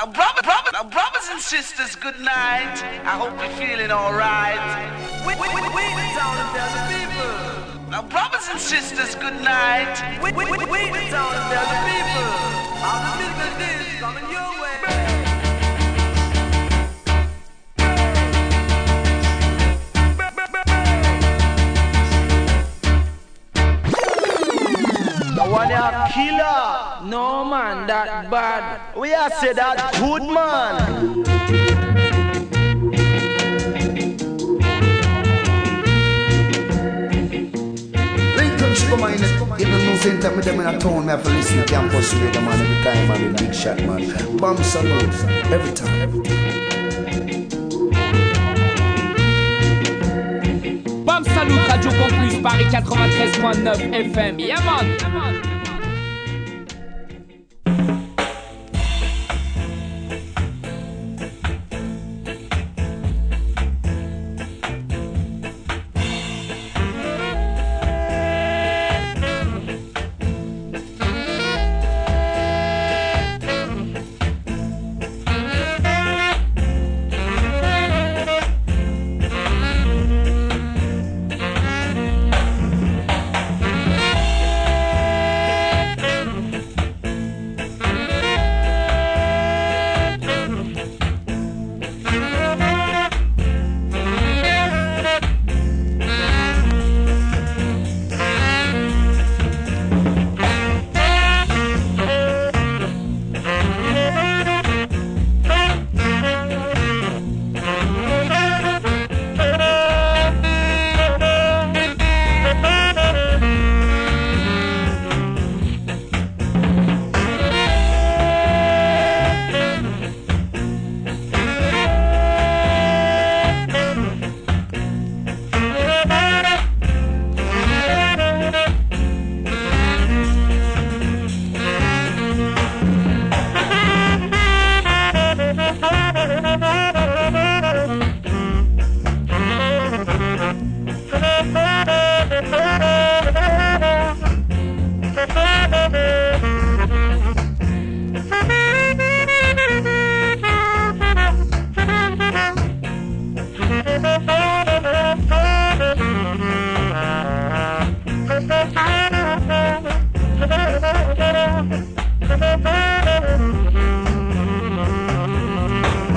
Now, brother, brother, now, brothers and sisters, good night. I hope you're feeling alright. We, we, we, we the town of the people. Now, brothers and sisters, good night. We, we, we, we the town of the people. All the business is coming your way. one a killer. No man, that bad. We are say that good man. Come on, in the news center, me them in a town, me have to listen to campus radio, man, every time, man, big shot, man. Bomb salute, every time. Every time. Bam Salut Radio Campus Paris 93.9 FM. Yeah man. Yeah,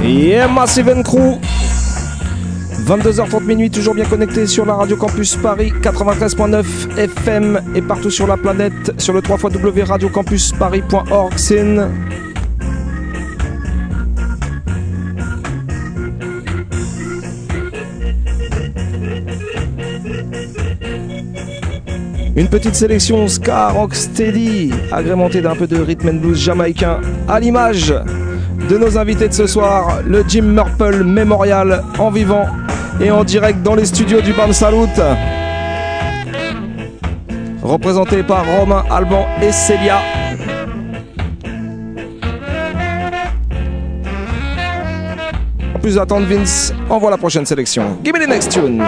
Yeah, Massive Crew 22h30 minuit, toujours bien connecté sur la radio Campus Paris 93.9 FM et partout sur la planète sur le 3 radiocampusparis.org. Une petite sélection ska rock steady, agrémentée d'un peu de rhythm and blues jamaïcain, à l'image de nos invités de ce soir, le Jim Murple Memorial en vivant et en direct dans les studios du Bam Salut. Représenté par Romain Alban et Célia. En plus d'attendre Vince, envoie la prochaine sélection. Give me the next tune.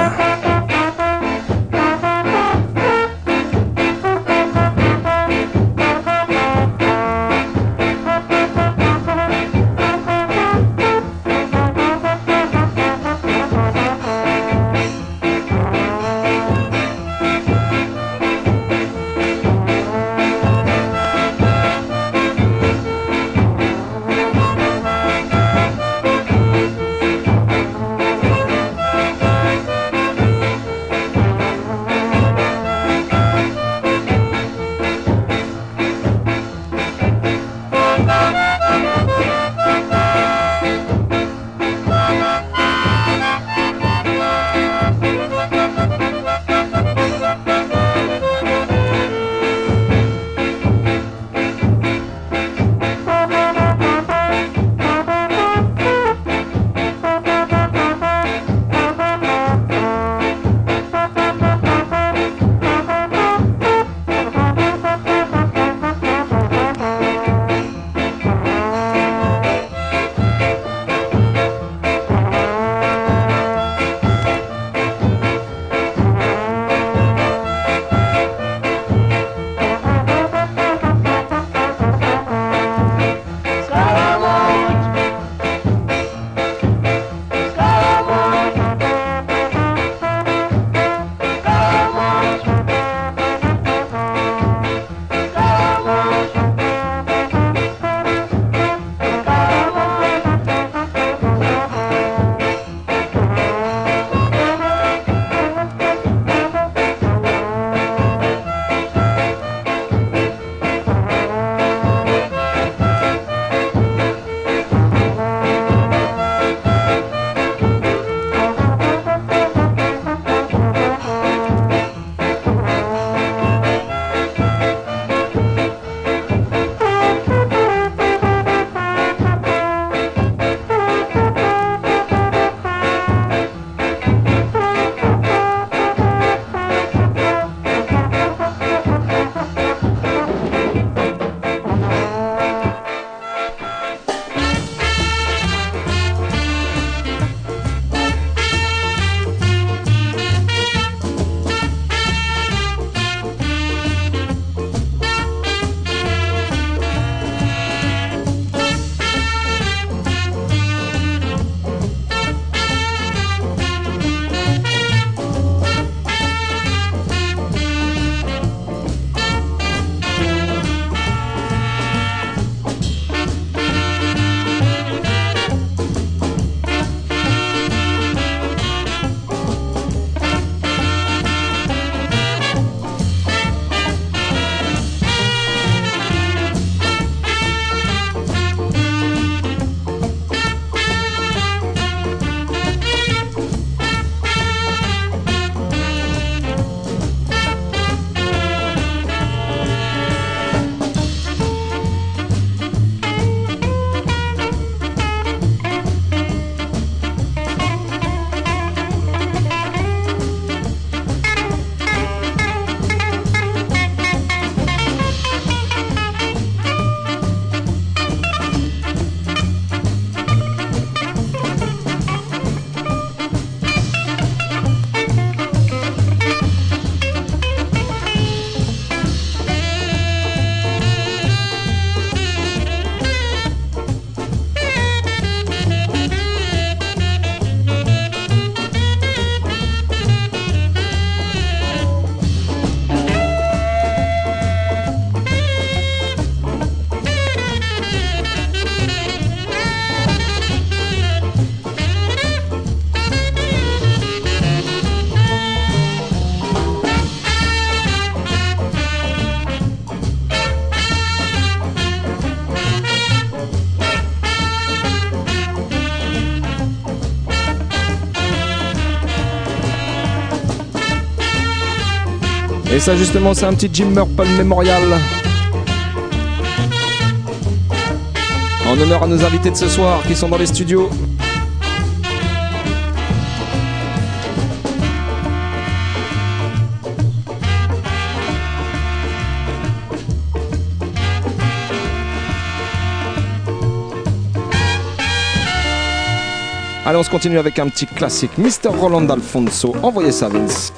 Ça justement c'est un petit Jim Murple Memorial. En honneur à nos invités de ce soir qui sont dans les studios. Allez, on se continue avec un petit classique. Mr. Roland Alfonso. Envoyez ça, Vince.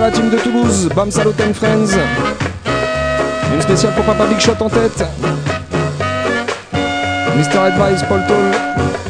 La team de Toulouse, Bam Salot and Friends. Une spéciale pour Papa Big Shot en tête. Mr. Advice, Paul Toll.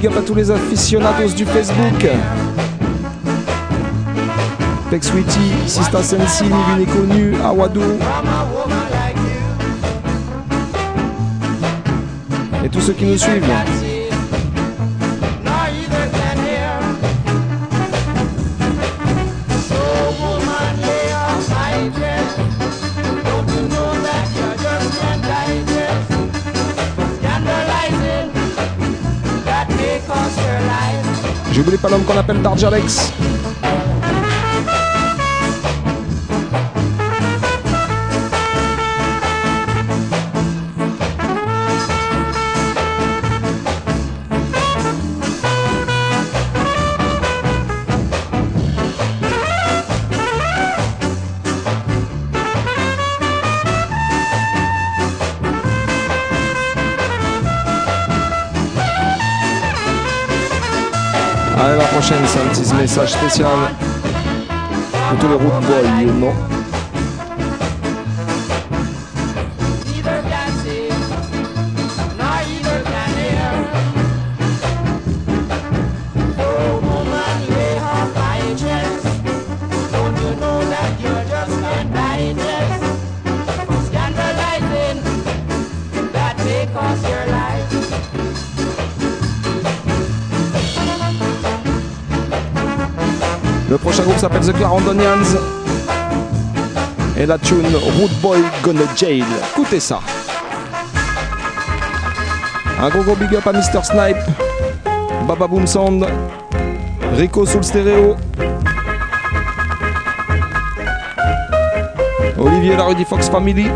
Big up à tous les aficionados du Facebook. Peck Sweetie, Sista Sensi, Nivine Connu, Awado. Et tous ceux qui nous suivent. J'oublie pas l'homme qu'on appelle Darjalex. prochaine, c'est un petit message spécial pour tous les route boys, you know. The Clarendonians. Et la tune Root Boy Gonna Jail. Écoutez ça. Un gros gros big up à Mr. Snipe, Baba Boom Sound, Rico sous le stéréo, Olivier la Fox Family.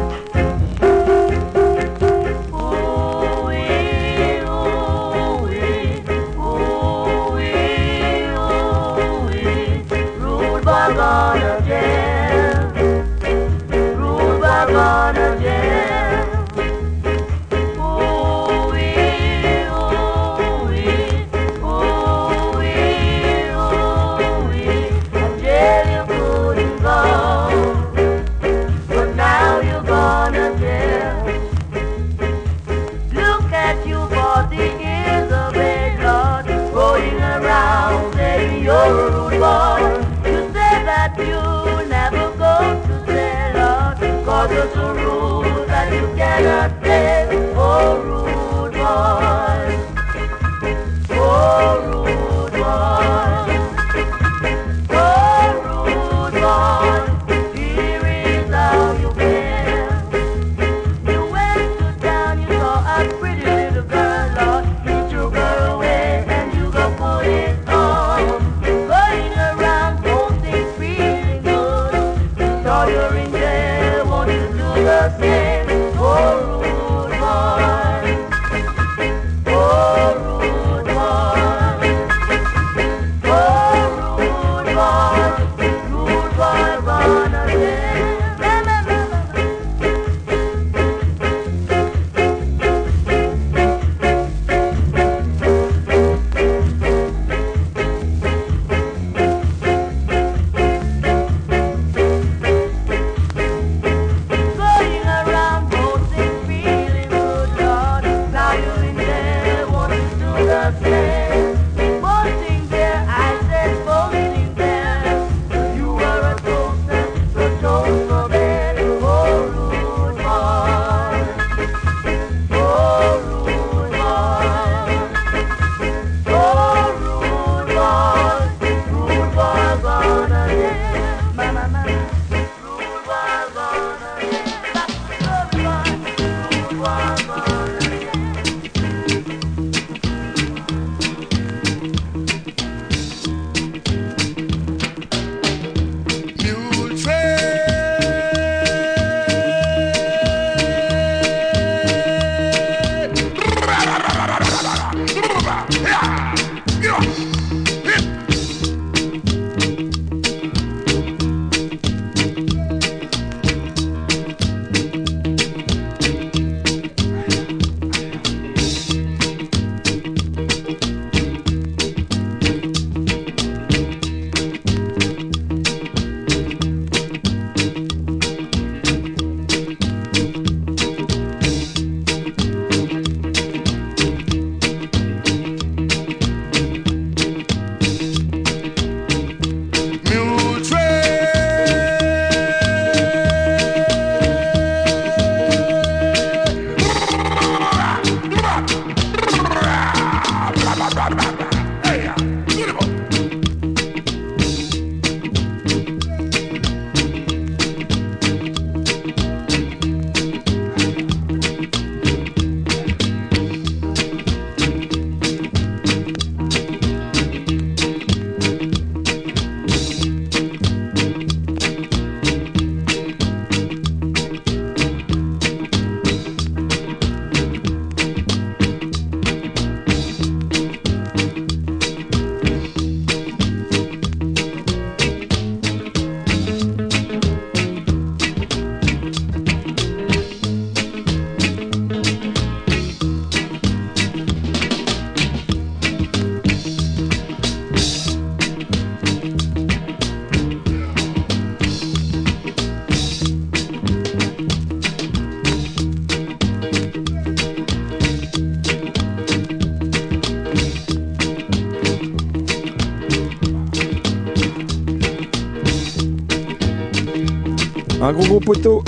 Un gros gros poteau.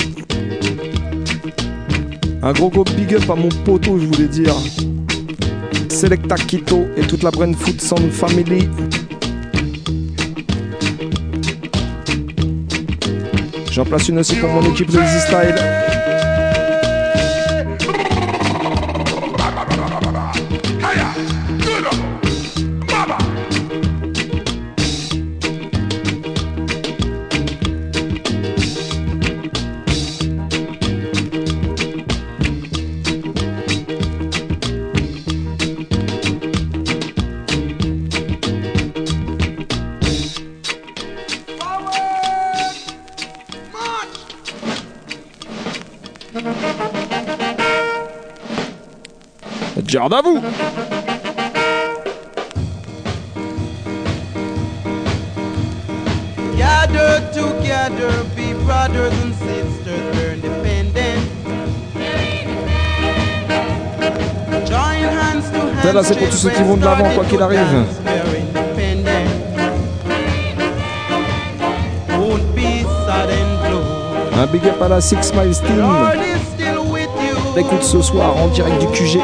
Un gros gros big up à mon poteau, je voulais dire. Selecta Quito et toute la Brentfoot Sound Family. J'en place une aussi pour mon équipe de Easy Garde à vous Gather together, be brothers and sisters, we're independent. Join hands to hands, Celle-là, c'est pour tous ceux qui vont de l'avant, quoi qu'il arrive. Un big up à la Six Miles Team. Écoute ce soir en direct du QG.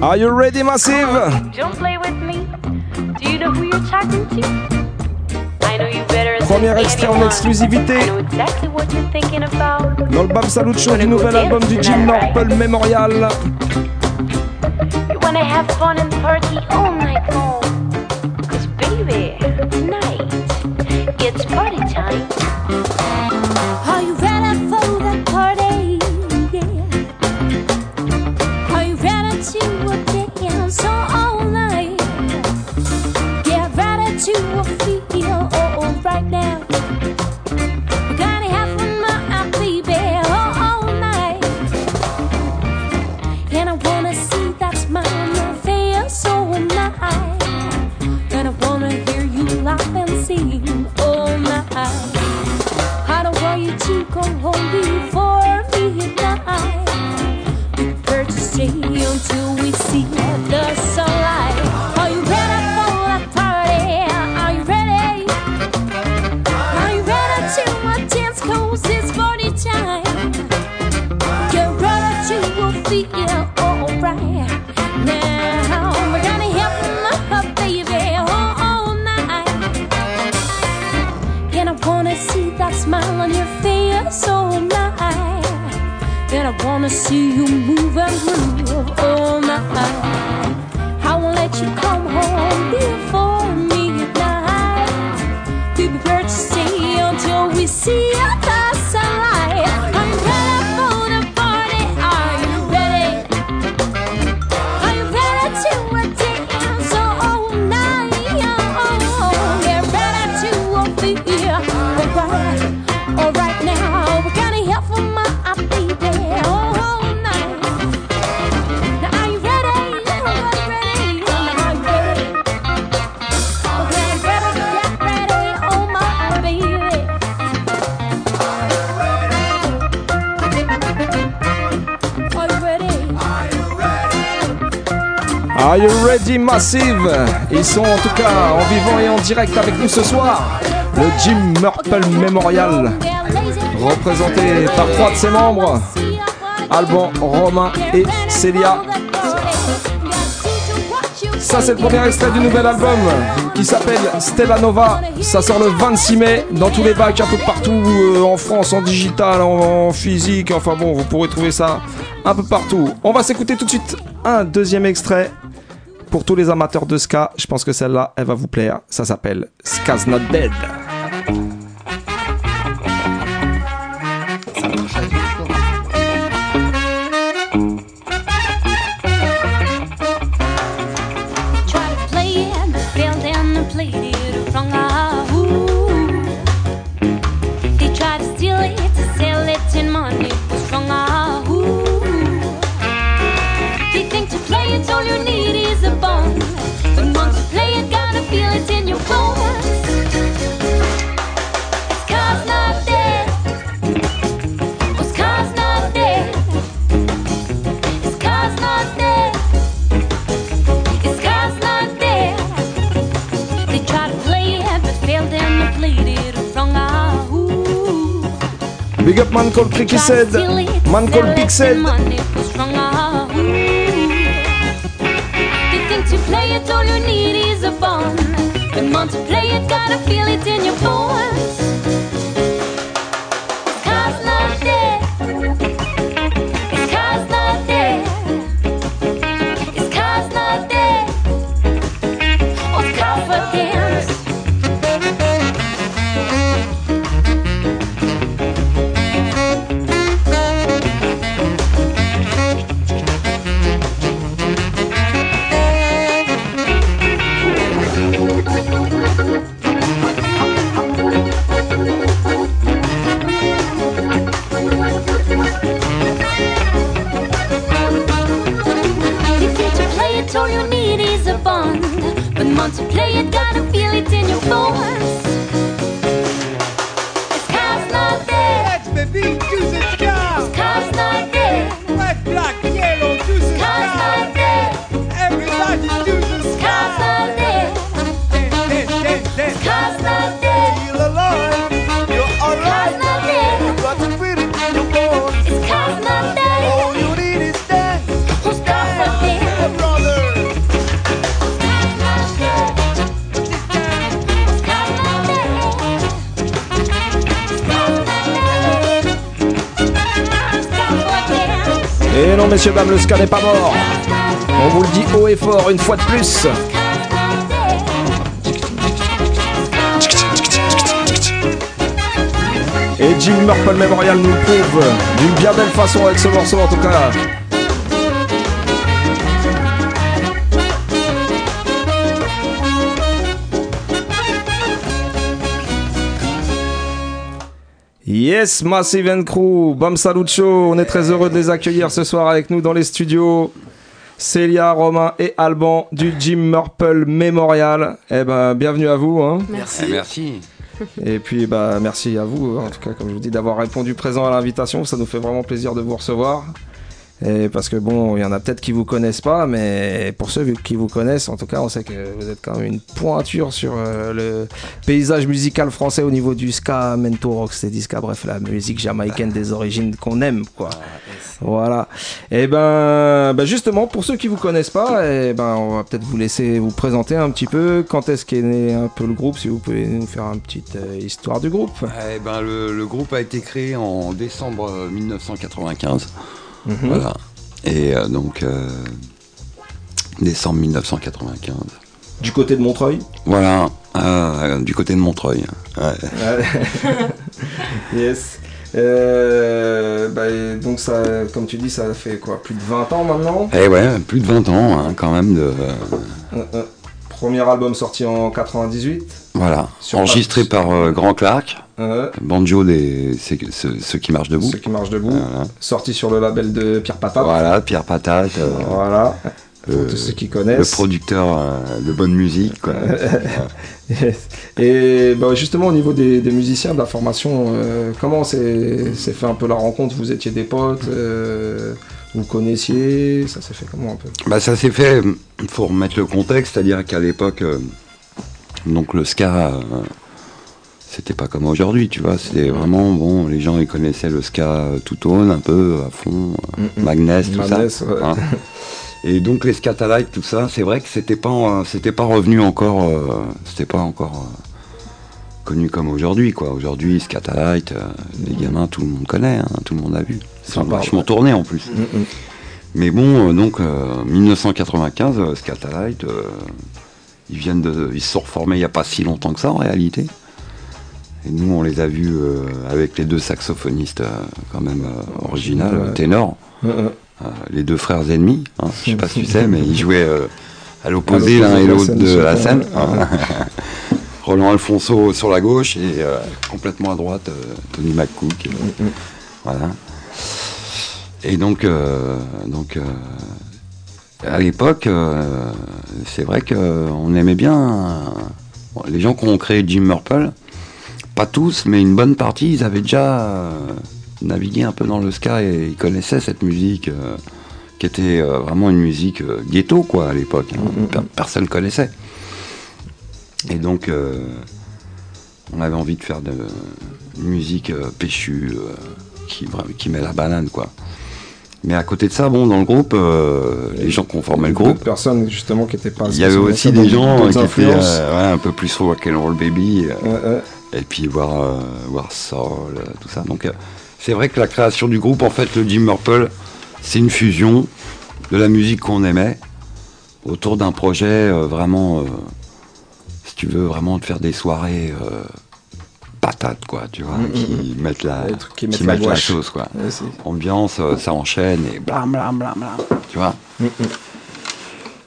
Are you ready, Massive? Don't play with me. Do you know who you're talking to? I know you better than Premier extrait en exclusivité I know exactly what you're thinking about. dans le Bam Salut Show du nouvel album du Jim Memorial. You wanna have fun and party all night long? Cause baby, tonight, it's party time. Massive Ils sont en tout cas en vivant et en direct avec nous ce soir. Le Jim Murple Memorial, représenté par trois de ses membres, Alban, Romain et Célia. Ça c'est le premier extrait du nouvel album qui s'appelle Stella Nova. Ça sort le 26 mai dans tous les bacs un peu partout euh, en France, en digital, en physique. Enfin bon, vous pourrez trouver ça un peu partout. On va s'écouter tout de suite un deuxième extrait pour tous les amateurs de ska. Je pense que celle-là, elle va vous plaire. Ça s'appelle Ska's Not Dead. Big up man called Cricky said. Man called Big said. Money was wrong. Ooh. They think to play it, all you need is a bone. But once you play it, gotta feel it in your bones. Ska n'est pas mort. On vous le dit haut et fort une fois de plus. Et Jim Murple Memorial nous le prouve d'une bien belle façon avec ce morceau en tout cas. Yes, Massive and Crew, Bam Salut Show, on est très heureux de les accueillir ce soir avec nous dans les studios. Célia, Romain et Alban du Jim Murple Memorial. Eh ben, bienvenue à vous. hein. Merci. merci. Et puis, bah, merci à vous, en tout cas, comme je vous dis, d'avoir répondu présent à l'invitation. Ça nous fait vraiment plaisir de vous recevoir. Et parce que bon, il y en a peut-être qui vous connaissent pas, mais pour ceux qui vous connaissent, en tout cas, on sait que vous êtes quand même une pointure sur euh, le paysage musical français au niveau du ska, mento, rocksteady ska, bref, la musique jamaïcaine des origines qu'on aime, quoi. Voilà. Et ben, ben justement, pour ceux qui vous connaissent pas, et ben, on va peut-être vous laisser vous présenter un petit peu. Quand est-ce qu'est né un peu le groupe, si vous pouvez nous faire une petite euh, histoire du groupe. Eh ben, le, le groupe a été créé en décembre euh, 1995. Mhm. Voilà. Et euh, donc, euh, décembre 1995. Du côté de Montreuil? Voilà, euh, du côté de Montreuil. Ouais. yes. Euh, bah, donc ça, comme tu dis, ça fait quoi? Plus de 20 ans maintenant? Eh ouais, plus de 20 ans hein, quand même de. euh, Premier album sorti en 98. voilà, Sur enregistré par euh, Grand Clark, Euh, banjo des c'est- ceux, ceux qui marchent debout. ceux qui marchent debout. Voilà. Sorti sur le label de Pierre Patate. Voilà, Pierre Patate, euh, Voilà. Pour le- tous ceux qui le connaissent. producteur euh, de bonne musique. Quoi. Yes. Et bah, justement au niveau des, des musiciens, de la formation, comment s'est s'est fait un peu la rencontre? Vous étiez des potes, vous connaissiez, ça s'est fait comment un peu? Bah ça s'est fait, il faut remettre le contexte, c'est-à-dire qu'à l'époque, euh, donc le ska, euh, c'était pas comme aujourd'hui, tu vois, c'était vraiment, bon, les gens ils connaissaient le ska euh, tout un peu, à fond, euh, Mm, mm. Magnès, tout ça. ouais. hein. Et donc les Scatalites, tout ça, c'est vrai que c'était pas, euh, c'était pas revenu encore, euh, c'était pas encore euh, connu comme aujourd'hui, quoi. Aujourd'hui, Scatalite, euh, les gamins, tout le monde connaît, hein, tout le monde a vu. Sympa, vachement ouais. tournés en plus. Mm, mm. Mais bon, euh, donc euh, 1995, euh, Scatalite, ils viennent de, ils se sont reformés il n'y a pas si longtemps que ça en réalité. Et nous, on les a vus avec les deux saxophonistes quand même original, ténor, euh, les deux frères ennemis. Hein, je sais pas si tu sais, mais ils jouaient à l'opposé l'un et l'autre de la scène, scène. hein. Roland Alfonso sur la gauche et euh, complètement à droite, euh, Tony McCook. euh, Voilà. Et donc, donc à l'époque, c'est vrai qu'on aimait bien les gens qui ont créé Jim Murple. Pas tous, mais une bonne partie, ils avaient déjà navigué un peu dans le ska et ils connaissaient cette musique qui était vraiment une musique ghetto quoi à l'époque. hein. Per- Personne connaissait. Et donc, euh, on avait envie de faire de, une musique euh, péchue euh, qui, met la banane quoi. Mais à côté de ça, bon, dans le groupe, euh, les gens qui ont formé le groupe, personnes justement qui étaient pas. il y avait aussi des gens qui étaient ouais, un peu plus rock and roll baby, et puis voir, voir soul, tout ça. Donc, c'est vrai que la création du groupe, en fait, le Jim Murple, c'est une fusion de la musique qu'on aimait autour d'un projet vraiment, tu veux, vraiment de faire des soirées euh, patates, quoi, tu vois, Mm, qui mettent la, qui mettent la mettent la gouache. chose, quoi. Ouais, Ambiance, euh, ça enchaîne et blam blam blam blam, tu vois. Mm, mm.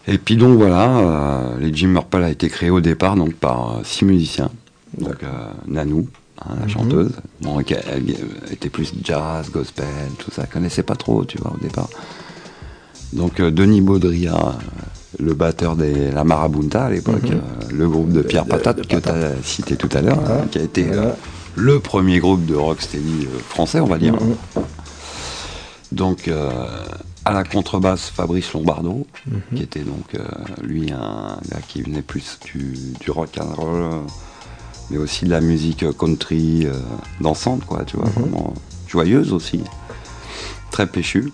Et puis donc voilà, euh, les Jim Murple a été créé au départ donc par six musiciens. Donc Nanou, hein, la Mhm. chanteuse, bon, qui- elle, elle était plus jazz, gospel, tout ça, elle connaissait pas trop, tu vois, au départ. Donc euh, Denis Baudrillard, le batteur de la Marabunta à l'époque, Mhm. euh, le groupe de Pierre De- Patate de que tu as cité tout à l'heure, Voilà. hein, qui a été euh, Voilà. le premier groupe de rocksteady euh, français, on va dire. Mhm. Donc, à la contrebasse, Fabrice Lombardo, Mhm. qui était donc, lui, un gars qui venait plus du, du rock and roll, mais aussi de la musique country dansante, quoi, tu vois, vraiment joyeuse aussi, très péchu.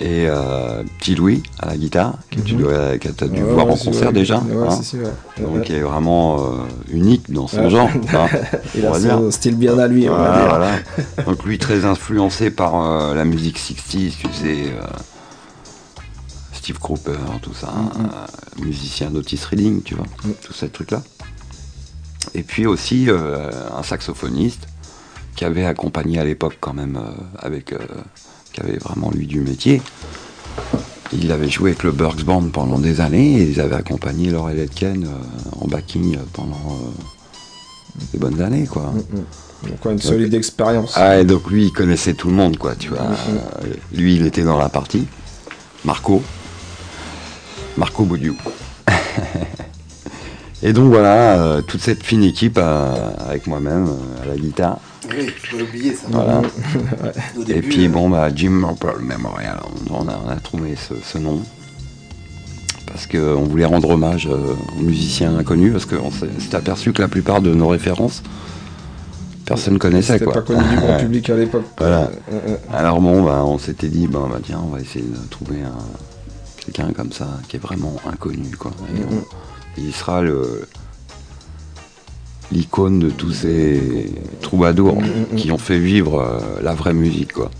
Et euh, Petit Louis à la guitare, que tu Mhm. dois, que as dû Ouais, voir ouais, en concert déjà. ouais, hein. si. Donc, qui est vraiment euh, unique dans son genre. hein, Il a son style bien à lui, on va dire. voilà. Donc lui très influencé par euh, la musique 60s, tu sais, Steve Cropper, tout ça, euh, musicien d'Otis Reading, tu vois, Mm. tous ces trucs-là. Et puis aussi un saxophoniste qui avait accompagné à l'époque quand même avec, qui avait vraiment lui du métier. Il avait joué avec le Burks Band pendant des années et ils avaient accompagné Laurel Etken euh, en backing pendant euh, des bonnes années, quoi. Mm, mm. Donc, une solide expérience. Ah, et donc lui, il connaissait tout le monde, quoi, tu vois. Euh, lui, il était dans la partie. Marco. Marco Boudiou. Et donc voilà, euh, toute cette fine équipe euh, avec moi-même euh, à la guitare. Oui, je peux l'oublier ça. Voilà. Et puis bon, bah, Jim Marple Memorial, on a, on a trouvé ce, ce nom. Parce qu'on voulait rendre hommage euh, aux musiciens inconnus, parce qu'on s'est s'est aperçu que la plupart de nos références, personne ne connaissait. C'était Quoi. pas connu du grand public à l'époque. Voilà. Alors bon, bah, on s'était dit, bah, bah, tiens, on va essayer de trouver un, quelqu'un comme ça, qui est vraiment inconnu. Quoi. Et Mhm. on- il sera le l'icône de tous ces troubadours Mhm, qui ont fait vivre euh, la vraie musique. Quoi.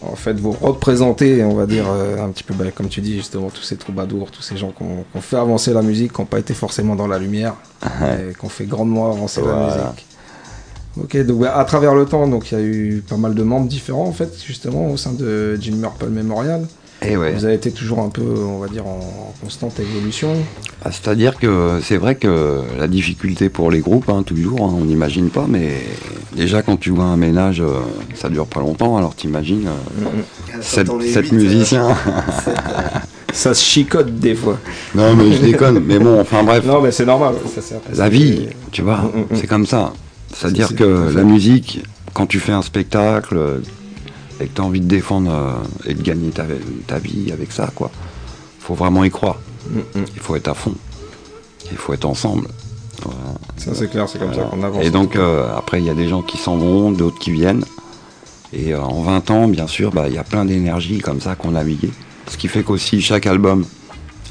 En fait, vous représentez, on va dire, euh, un petit peu, bah, comme tu dis, justement, tous ces troubadours, tous ces gens qui ont, fait avancer la musique, qui n'ont pas été forcément dans la lumière, et qui ont fait grandement avancer la musique. Ok, donc bah, à travers le temps, donc il y a eu pas mal de membres différents, en fait, justement, au sein de Jim Murple Memorial. Et ouais. Vous avez été toujours un peu, on va dire, en, en constante évolution. Ah, C'est-à-dire que c'est vrai que la difficulté pour les groupes, hein, toujours, hein, on n'imagine pas, mais déjà quand tu vois un ménage, euh, ça dure pas longtemps, alors t'imagines euh, sept, Attends, les sept huit, euh, musiciens. Ça se chicote des fois. non mais je déconne, mais bon, enfin bref, Non, mais c'est normal. Ça, la vie, tu vois, Mm, mm, mm. c'est comme ça. C'est-à-dire C'est- que la musique, quand tu fais un spectacle euh, et que tu as envie de défendre euh, et de gagner ta, ta vie avec ça, quoi, faut vraiment y croire. Il faut être à fond. Il faut être ensemble. Voilà. Ça, c'est clair, c'est comme Voilà. ça qu'on avance. Et donc euh, après il y a des gens qui s'en vont, d'autres qui viennent. Et euh, en 20 ans, bien sûr, bah, il y a plein d'énergie comme ça qu'on a navigué. Ce qui fait qu'aussi chaque album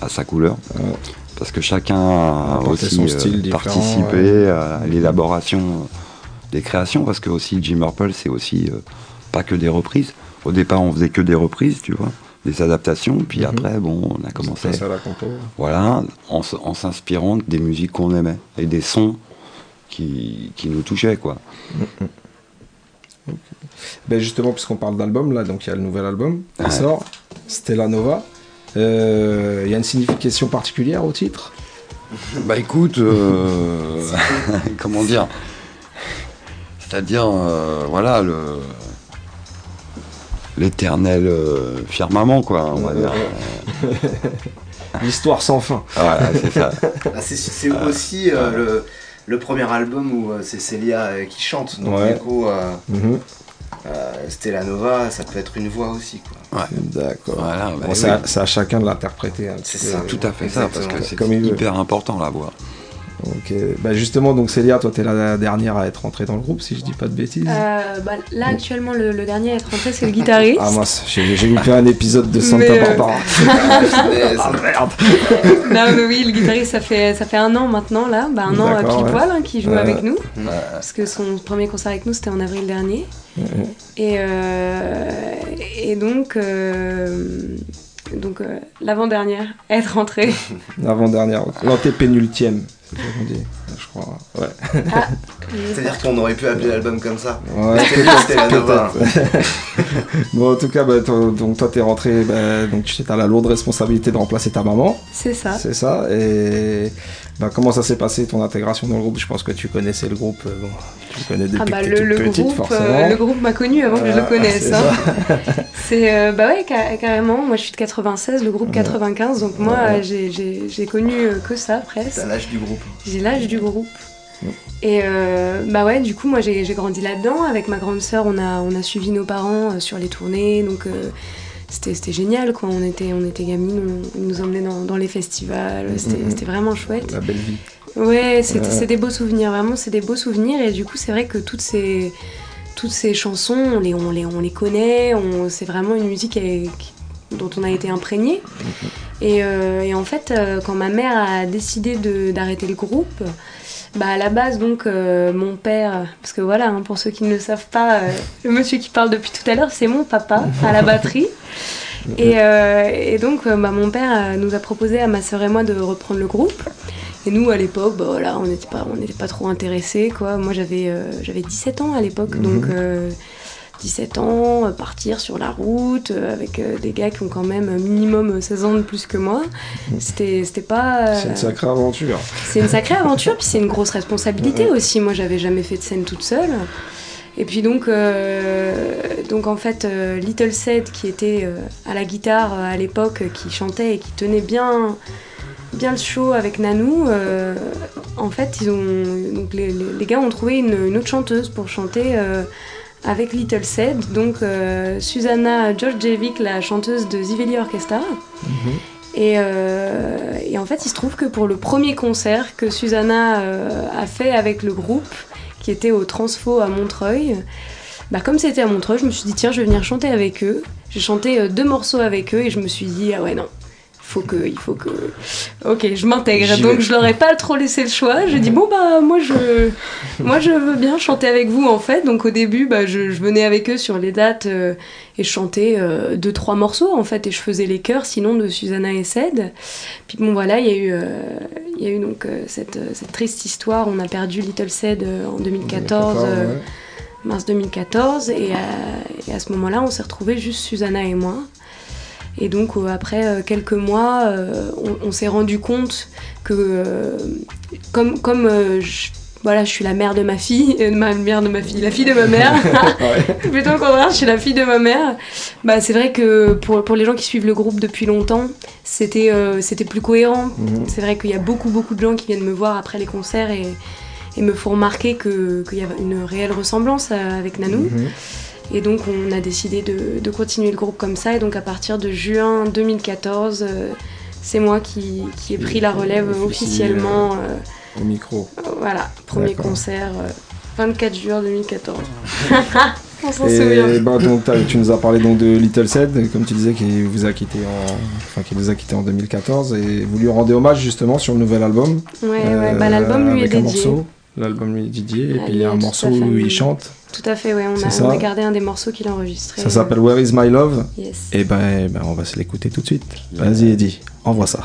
a sa couleur. Ouais. Parce que chacun a aussi son euh, style différent, participé ouais. à l'élaboration des créations. Parce que aussi Jim Purple, c'est aussi euh, pas que des reprises. Au départ, on faisait que des reprises, tu vois, des adaptations. Puis Mhm. après, bon, on a commencé. À la compo. Voilà, en, s'inspirant des musiques qu'on aimait et des sons qui, qui nous touchaient, quoi. Ben justement, puisqu'on parle d'album, là, donc il y a le nouvel album qui Ouais. sort, Stella Nova. Euh, Il y a une signification particulière au titre? Bah écoute, euh, comment dire? C'est-à-dire, euh, voilà, le l'éternel euh, firmament, quoi, on va dire. L'histoire sans fin. Voilà, c'est ça. Ah, c'est c'est aussi euh, le, le premier album où euh, c'est Célia euh, qui chante. Donc Ouais. du coup, euh, Mhm. euh, Stella Nova, ça peut être une voix aussi. Quoi. Ouais. D'accord. Voilà, bah Bon, oui. c'est à, chacun de l'interpréter C'est. Tout à fait ça, parce que c'est Comme il veut. hyper important la voix. Ok. Bah justement, donc Célia, toi, t'es la dernière à être entrée dans le groupe, si je dis pas de bêtises. Euh, bah, là, actuellement, le, le dernier à être rentré, c'est le guitariste. Ah mince, j'ai loupé un épisode de Santa Mais, euh, Barbara. Mais ah ça- merde non, mais oui, le guitariste, ça fait, ça fait un an maintenant, là. Bah, un an pile ouais. poil, hein, qui joue avec nous. Parce que son premier concert avec nous, c'était en avril dernier. Et, euh, et donc, euh, donc euh, l'avant-dernière être rentrée. L'avant-dernière, l'antépénultième, c'est ça qu'on dit, je crois. Ouais. Ah, C'est-à-dire qu'on aurait pu appeler l'album comme ça. Ouais, Nova. peut-être. bon, en tout cas, bah, toi, donc toi, t'es rentré, bah, donc tu as la lourde responsabilité de remplacer ta maman, c'est ça. c'est ça. Et bah, comment ça s'est passé ton intégration dans le groupe? Je pense que tu connaissais le groupe. euh, Bon, tu le connais depuis Ah bah que le, t'es toute le petite, groupe, forcément. euh, le groupe m'a connu avant que je le Ah, connaisse. c'est hein. C'est euh, bah ouais ca- carrément. Moi je suis de 96, le groupe 95, donc moi Ouais. j'ai- j'ai j'ai connu que ça presque. T'as l'âge du groupe. J'ai l'âge du groupe. Et euh, bah ouais, du coup, moi j'ai grandi là-dedans. Avec ma grande sœur, on a, on a suivi nos parents euh, sur les tournées. Donc euh, c'était c'était génial quoi. On était, on était gamines, on, ils nous emmenaient dans, dans les festivals. C'était Mhm. c'était vraiment chouette. La belle vie. Ouais, c'était Ouais. c'est des beaux souvenirs, vraiment, c'est des beaux souvenirs. Et du coup, c'est vrai que toutes ces, toutes ces chansons, on les, on les, on les connaît, on- c'est vraiment une musique dont on a été imprégné. Et, euh, et en fait, euh, quand ma mère a décidé d'arrêter le groupe, bah à la base, donc, euh, mon père, parce que voilà, hein, pour ceux qui ne le savent pas, euh, le monsieur qui parle depuis tout à l'heure, c'est mon papa à la batterie. Et, et donc, bah, mon père nous a proposé à ma sœur et moi de reprendre le groupe. Et nous, à l'époque, bah, voilà, on n'était pas, on pas trop intéressés. Quoi. Moi, j'avais, euh, j'avais 17 ans à l'époque, Mhm. donc euh, 17 ans, euh, partir sur la route euh, avec euh, des gars qui ont quand même minimum 16 ans de plus que moi. C'était, pas. C'est une sacrée aventure. c'est une sacrée aventure, puis c'est une grosse responsabilité aussi. Moi, j'avais jamais fait de scène toute seule. Et puis donc, euh, donc en fait, euh, Little Sed, qui était euh, à la guitare à l'époque, qui chantait et qui tenait bien, bien le show avec Nanou, en fait, ils ont, donc les, gars ont trouvé une, une autre chanteuse pour chanter avec Little Said, donc euh, Susanna Georgievic, la chanteuse de Ziveli Orchestra. Et, euh, et en fait, il se trouve que pour le premier concert que Susanna euh, a fait avec le groupe, qui était au Transfo à Montreuil, bah, comme c'était à Montreuil, je me suis dit, tiens, je vais venir chanter avec eux. J'ai chanté euh, deux morceaux avec eux et je me suis dit, ah ouais, non. Il faut que, il faut que. Ok, je m'intègre. Donc je leur ai pas trop laissé le choix. J'ai dit bon bah moi je, moi je veux bien chanter avec vous en fait. Donc au début bah je, je venais avec eux sur les dates euh, et je chantais euh, deux trois morceaux en fait et je faisais les chœurs sinon de Susanna et Ced. Puis bon voilà il y a eu, euh, il y a eu donc euh, cette, cette triste histoire. On a perdu Little Ced en 2014. euh, ouais. mars 2014 et à, et à ce moment-là on s'est retrouvés juste Susanna et moi et donc euh, après euh, quelques mois euh, on, on s'est rendu compte que comme comme je, voilà je suis la mère de ma fille euh, ma mère de ma fille la fille de ma mère plutôt le contraire je suis la fille de ma mère bah c'est vrai que pour, pour les gens qui suivent le groupe depuis longtemps c'était euh, c'était plus cohérent Mhm. c'est vrai qu'il y a beaucoup beaucoup de gens qui viennent me voir après les concerts et et me font remarquer que- qu'il y a une réelle ressemblance avec Nanou. Mhm. Et donc on a décidé de, de continuer le groupe comme ça. Et donc à partir de juin 2014, euh, c'est moi qui, qui ai pris la relève officiellement. euh, Au micro. voilà, premier concert, euh, 24 juin 2014. on s'en Et souvient. bah, donc, tu nous as parlé donc de Little Said, comme tu disais, qui vous a quitté en, enfin, qui nous a quitté en 2014, et vous lui rendez hommage justement sur le nouvel album. Ouais, ouais, bah, l'album lui est avec un dédié. morceau. L'album lui est dédié, et Ah, puis il y a un morceau où il chante. Tout à fait, ouais, on a, on a gardé un des morceaux qu'il a enregistré. Ça s'appelle Where is my love Yes. Et ben, eh ben, on va se l'écouter tout de suite. Vas-y, Eddie, envoie ça.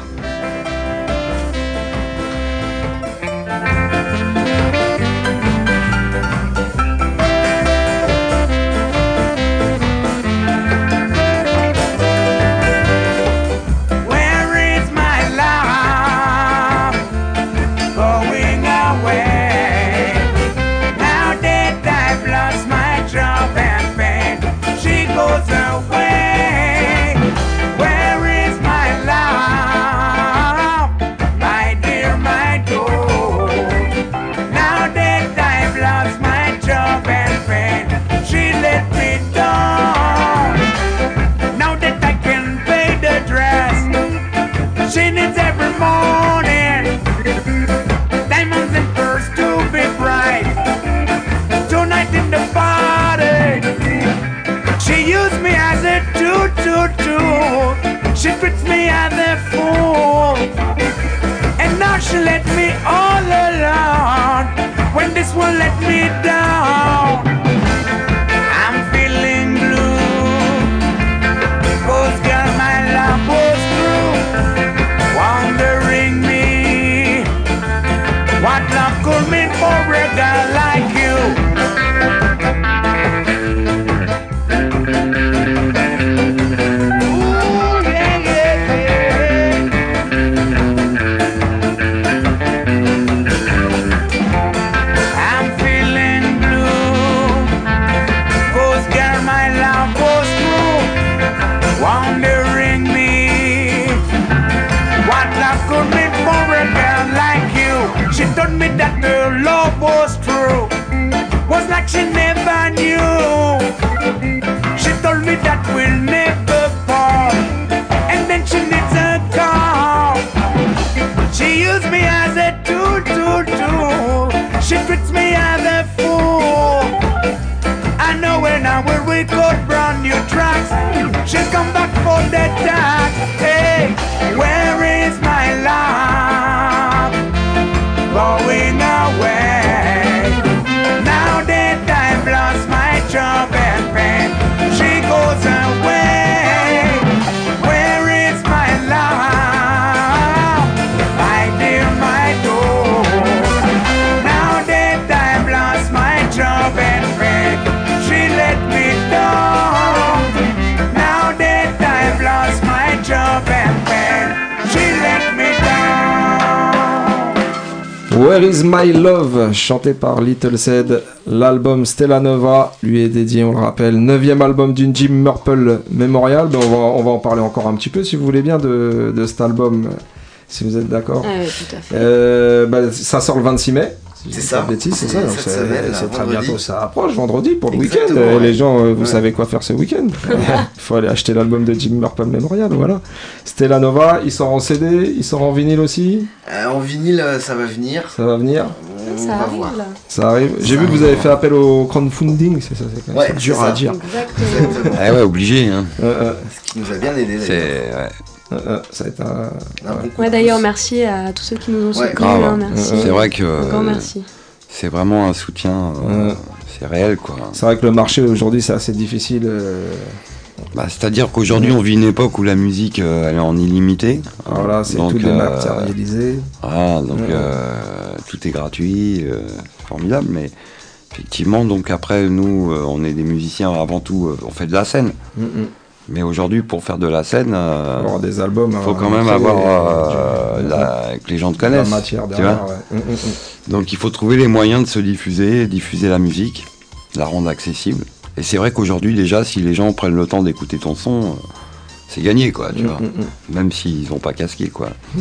Like she never knew. She told me that we'll never part, and then she needs a call. She used me as a tool, tool, tool. She treats me as a fool. I know when I will record brand new tracks, she'll come back for the tax. Where is my love, chanté par Little Said. L'album Stella Nova lui est dédié, on le rappelle, 9 album d'une Jim Murple Memorial. Ben, on, va, on va en parler encore un petit peu si vous voulez bien de, de cet album si vous êtes d'accord. Ah ouais, tout à fait. Euh, bah, ça sort le 26 mai. Si C'est ça. c'est ça. C'est donc cette c'est- semaine, là, c'est très bientôt. Ça approche vendredi pour le week-end. Ouais. Les gens, euh, vous Ouais. savez quoi faire ce week-end. Il faut aller acheter l'album de Jim Purple Memorial. Voilà. Stella Nova, il sort en CD, il sort en vinyle aussi? Euh, en vinyle, euh, ça va venir. Ça va venir? On Ça va arrive voir. là. Ça arrive. J'ai vu que vous avez fait appel au crowdfunding, c'est ça, c'est quand même Ouais, dur à dire. Exactement. Exactement. Ah ouais, obligé. Hein. Euh, euh, Ce qui nous a bien aidé C'est ouais. Euh, euh, ça va être un. Ouais, d'ailleurs, merci à tous ceux qui nous ont Ouais, soutenus. grave. hein, merci. Euh, C'est vrai que c'est vraiment un soutien. euh, Ouais. C'est réel quoi. C'est vrai que le marché aujourd'hui c'est assez difficile. euh, Bah, C'est-à-dire qu'aujourd'hui on vit une époque où la musique euh, elle est en illimité. Alors là, c'est tout euh, dématérialisé. Voilà, donc Ouais. euh, tout est gratuit, euh, c'est formidable, mais effectivement, donc après, nous, euh, on est des musiciens avant tout, euh, on fait de la scène. Mm. Mais aujourd'hui, pour faire de la scène, euh, Avoir des albums. faut à quand même avoir euh, euh, la- que les gens te la connaissent. tu vois ouais. Mm, mm, mm. donc il faut trouver les moyens de se diffuser, diffuser la musique, la rendre accessible. Et c'est vrai qu'aujourd'hui, déjà, si les gens prennent le temps d'écouter ton son, euh, c'est gagné, quoi, tu vois. Même s'ils n'ont pas casqué, quoi.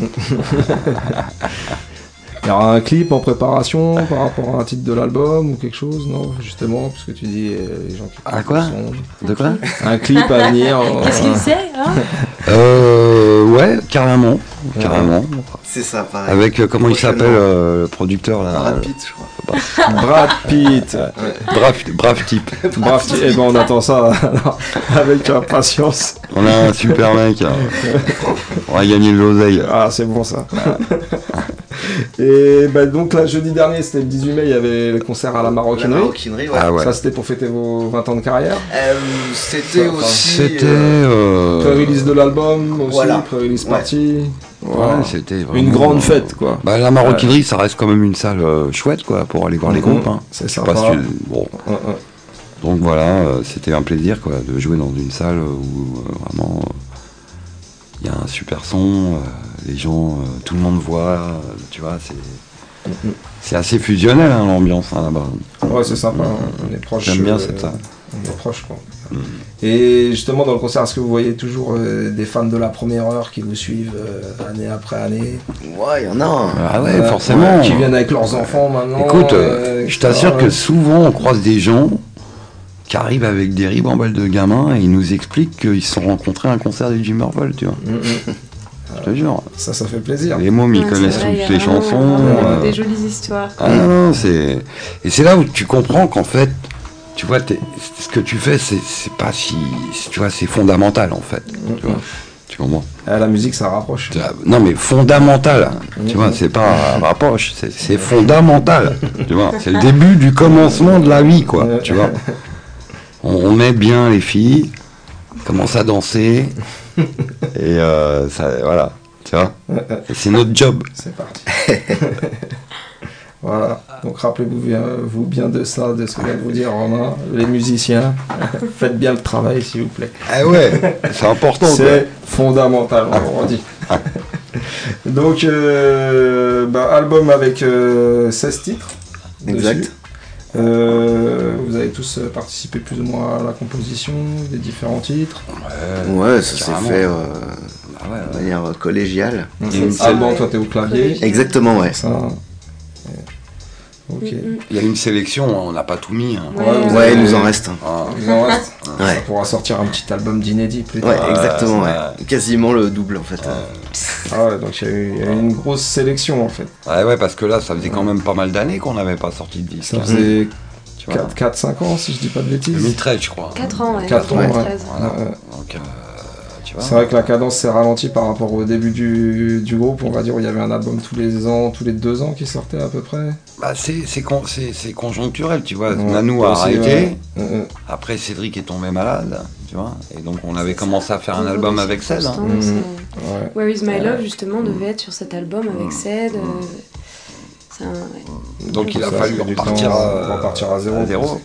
Il y aura un clip en préparation par rapport à un titre de l'album ou quelque chose, non Justement, parce que tu dis euh, les gens qui. Ah, quoi De quoi Un clip à venir. Qu'est-ce euh, qu'il sait hein Euh, ouais, carrément, carrément. C'est ça, pareil. Avec euh, comment il s'appelle euh, le producteur là Brad Pitt, je crois. Brad Pitt. Brave, brave type. Brave type. Eh ben, on attend ça alors, avec impatience. On a un super mec. hein. On va gagner de l'oseille. Ah, c'est bon ça. Et bah, donc là, jeudi dernier, c'était le 18 mai, il y avait le concert à la La maroquinerie. maroquinerie, ouais. Ah ouais. Ça, c'était pour fêter vos 20 ans de carrière. Euh, C'était Enfin, aussi. C'était. euh, euh, Pré-release de l'album aussi, Voilà. pré-release party. ouais, Voilà. c'était Une vraiment, grande euh, fête, quoi. Bah, la maroquinerie, ça reste quand même une salle euh, chouette quoi pour aller voir les Mhm. groupes. Hein. C'est sympa. pas si bon. Donc voilà, euh, c'était un plaisir quoi de jouer dans une salle où euh, vraiment euh, il y a un super son, euh, les gens, euh, tout le monde voit, euh, tu vois, c'est c'est assez fusionnel hein, l'ambiance hein, là-bas. Ouais, c'est sympa. hein. On est proche. J'aime bien euh, cette salle. On est proche, quoi. Et justement, dans le concert, est-ce que vous voyez toujours euh, des fans de la première heure qui vous suivent euh, année après année? Ouais, il y en a un. Ah ouais, Euh, forcément. Qui viennent avec leurs enfants maintenant Écoute, je t'assure que souvent on croise des gens qui arrivent avec des ribambelles de gamins et ils nous expliquent qu'ils se sont rencontrés à un concert du Jim Marvel, tu vois. Mm, mm. Je te jure. Ça, ça fait plaisir. Les mômes, ils Ouais, c'est connaissent vrai, toutes les chansons. euh, Des jolies histoires. Ah non, non, c'est. Et c'est là où tu comprends qu'en fait, tu vois, ce que tu fais, c'est pas si. Tu vois, c'est fondamental en fait. Tu vois. Tu comprends? Ah, la musique, ça rapproche. Vois, Non mais fondamental. Tu vois, c'est pas rapproche, c'est c'est fondamental. Tu vois, c'est le début du commencement de la vie, quoi. Tu vois. On, on met bien les filles, commence à danser, et euh, ça, voilà. Tu vois. C'est notre job. C'est parti. voilà. Donc rappelez-vous bien, vous bien de ça, de ce que vient de vous dire Romain. Les musiciens, faites bien le travail, s'il vous plaît. Ah ouais, c'est important. C'est fondamental, on le dit. Donc, euh, bah, album avec euh, 16 titres. dessus. Euh, vous avez tous euh, participé plus ou moins à la composition des différents titres. Ouais, ça s'est fait euh, Ah ouais, de manière collégiale. C'est ça, Alban, ouais. toi t'es au clavier. Exactement, ouais. Ça. Mm, mm. Il y a une sélection, on n'a pas tout mis. hein. Ouais, vous Ouais, avez- il nous en reste. Ah. Il en reste. Ça Ouais. pourra sortir un petit album d'inédit plus tard. Ouais, exactement, ouais. ouais. Quasiment le double en fait. Ah ouais, donc il y, a eu il y a eu une grosse sélection en fait. Ouais, ouais, parce que là, ça faisait quand même pas mal d'années qu'on n'avait pas sorti de disque. Ça faisait Tu vois. 4-5 ans si je dis pas de bêtises. 2013, je crois. 4 ans, ouais. Quatre ans, ouais. 2013. Voilà. Donc, euh. C'est vrai que la cadence s'est ralentie par rapport au début du, du groupe. On va dire où il y avait un album tous les ans, tous les deux ans qui sortait à peu près. Bah, c'est c'est con- c'est- c'est conjoncturel, tu vois. Ouais, Nanou a arrêté. ouais. Euh, euh. Après, Cédric est tombé malade, tu vois. Et donc, on avait commencé à faire un album avec Ced. hein. Mhm. euh, Ouais. Where is my love justement devait être sur cet album avec Mm. Ced. euh, un- ouais. Donc, il a Ça, fallu repartir temps, à, repartir à zéro. à zéro.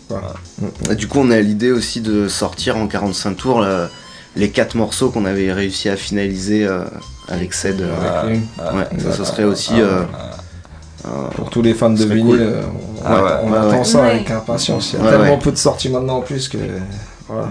Et Du coup, on a l'idée aussi de sortir en 45 tours là, les quatre morceaux qu'on avait réussi à finaliser euh, avec Ced. euh, Avec lui. ouais, ça, ce serait aussi. Ah, euh, Pour tous les fans de vinyle, cool. euh, on, Ah ouais. on Ouais, attend ouais. ça Ouais. avec impatience. Il y a Ouais, tellement ouais. peu de sorties maintenant en plus que. Voilà.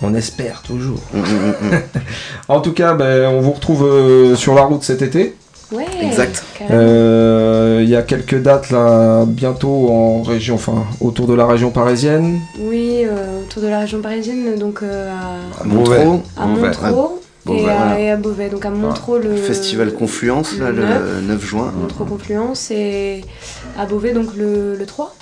On espère toujours. Mm, mm, mm. En tout cas, ben, on vous retrouve euh, sur la route cet été. Ouais. Exact. Euh, Il y a quelques dates là, bientôt en région, enfin autour de la région parisienne. Oui, euh, autour de la région parisienne, donc euh, à, À Montreux. à Beauvais. Montreux et, Beauvais, à, voilà. et à Beauvais. Donc à Montreux, le Festival Confluence, là, le le 9 juin. Montreux Confluence et à Beauvais, donc le, le 3,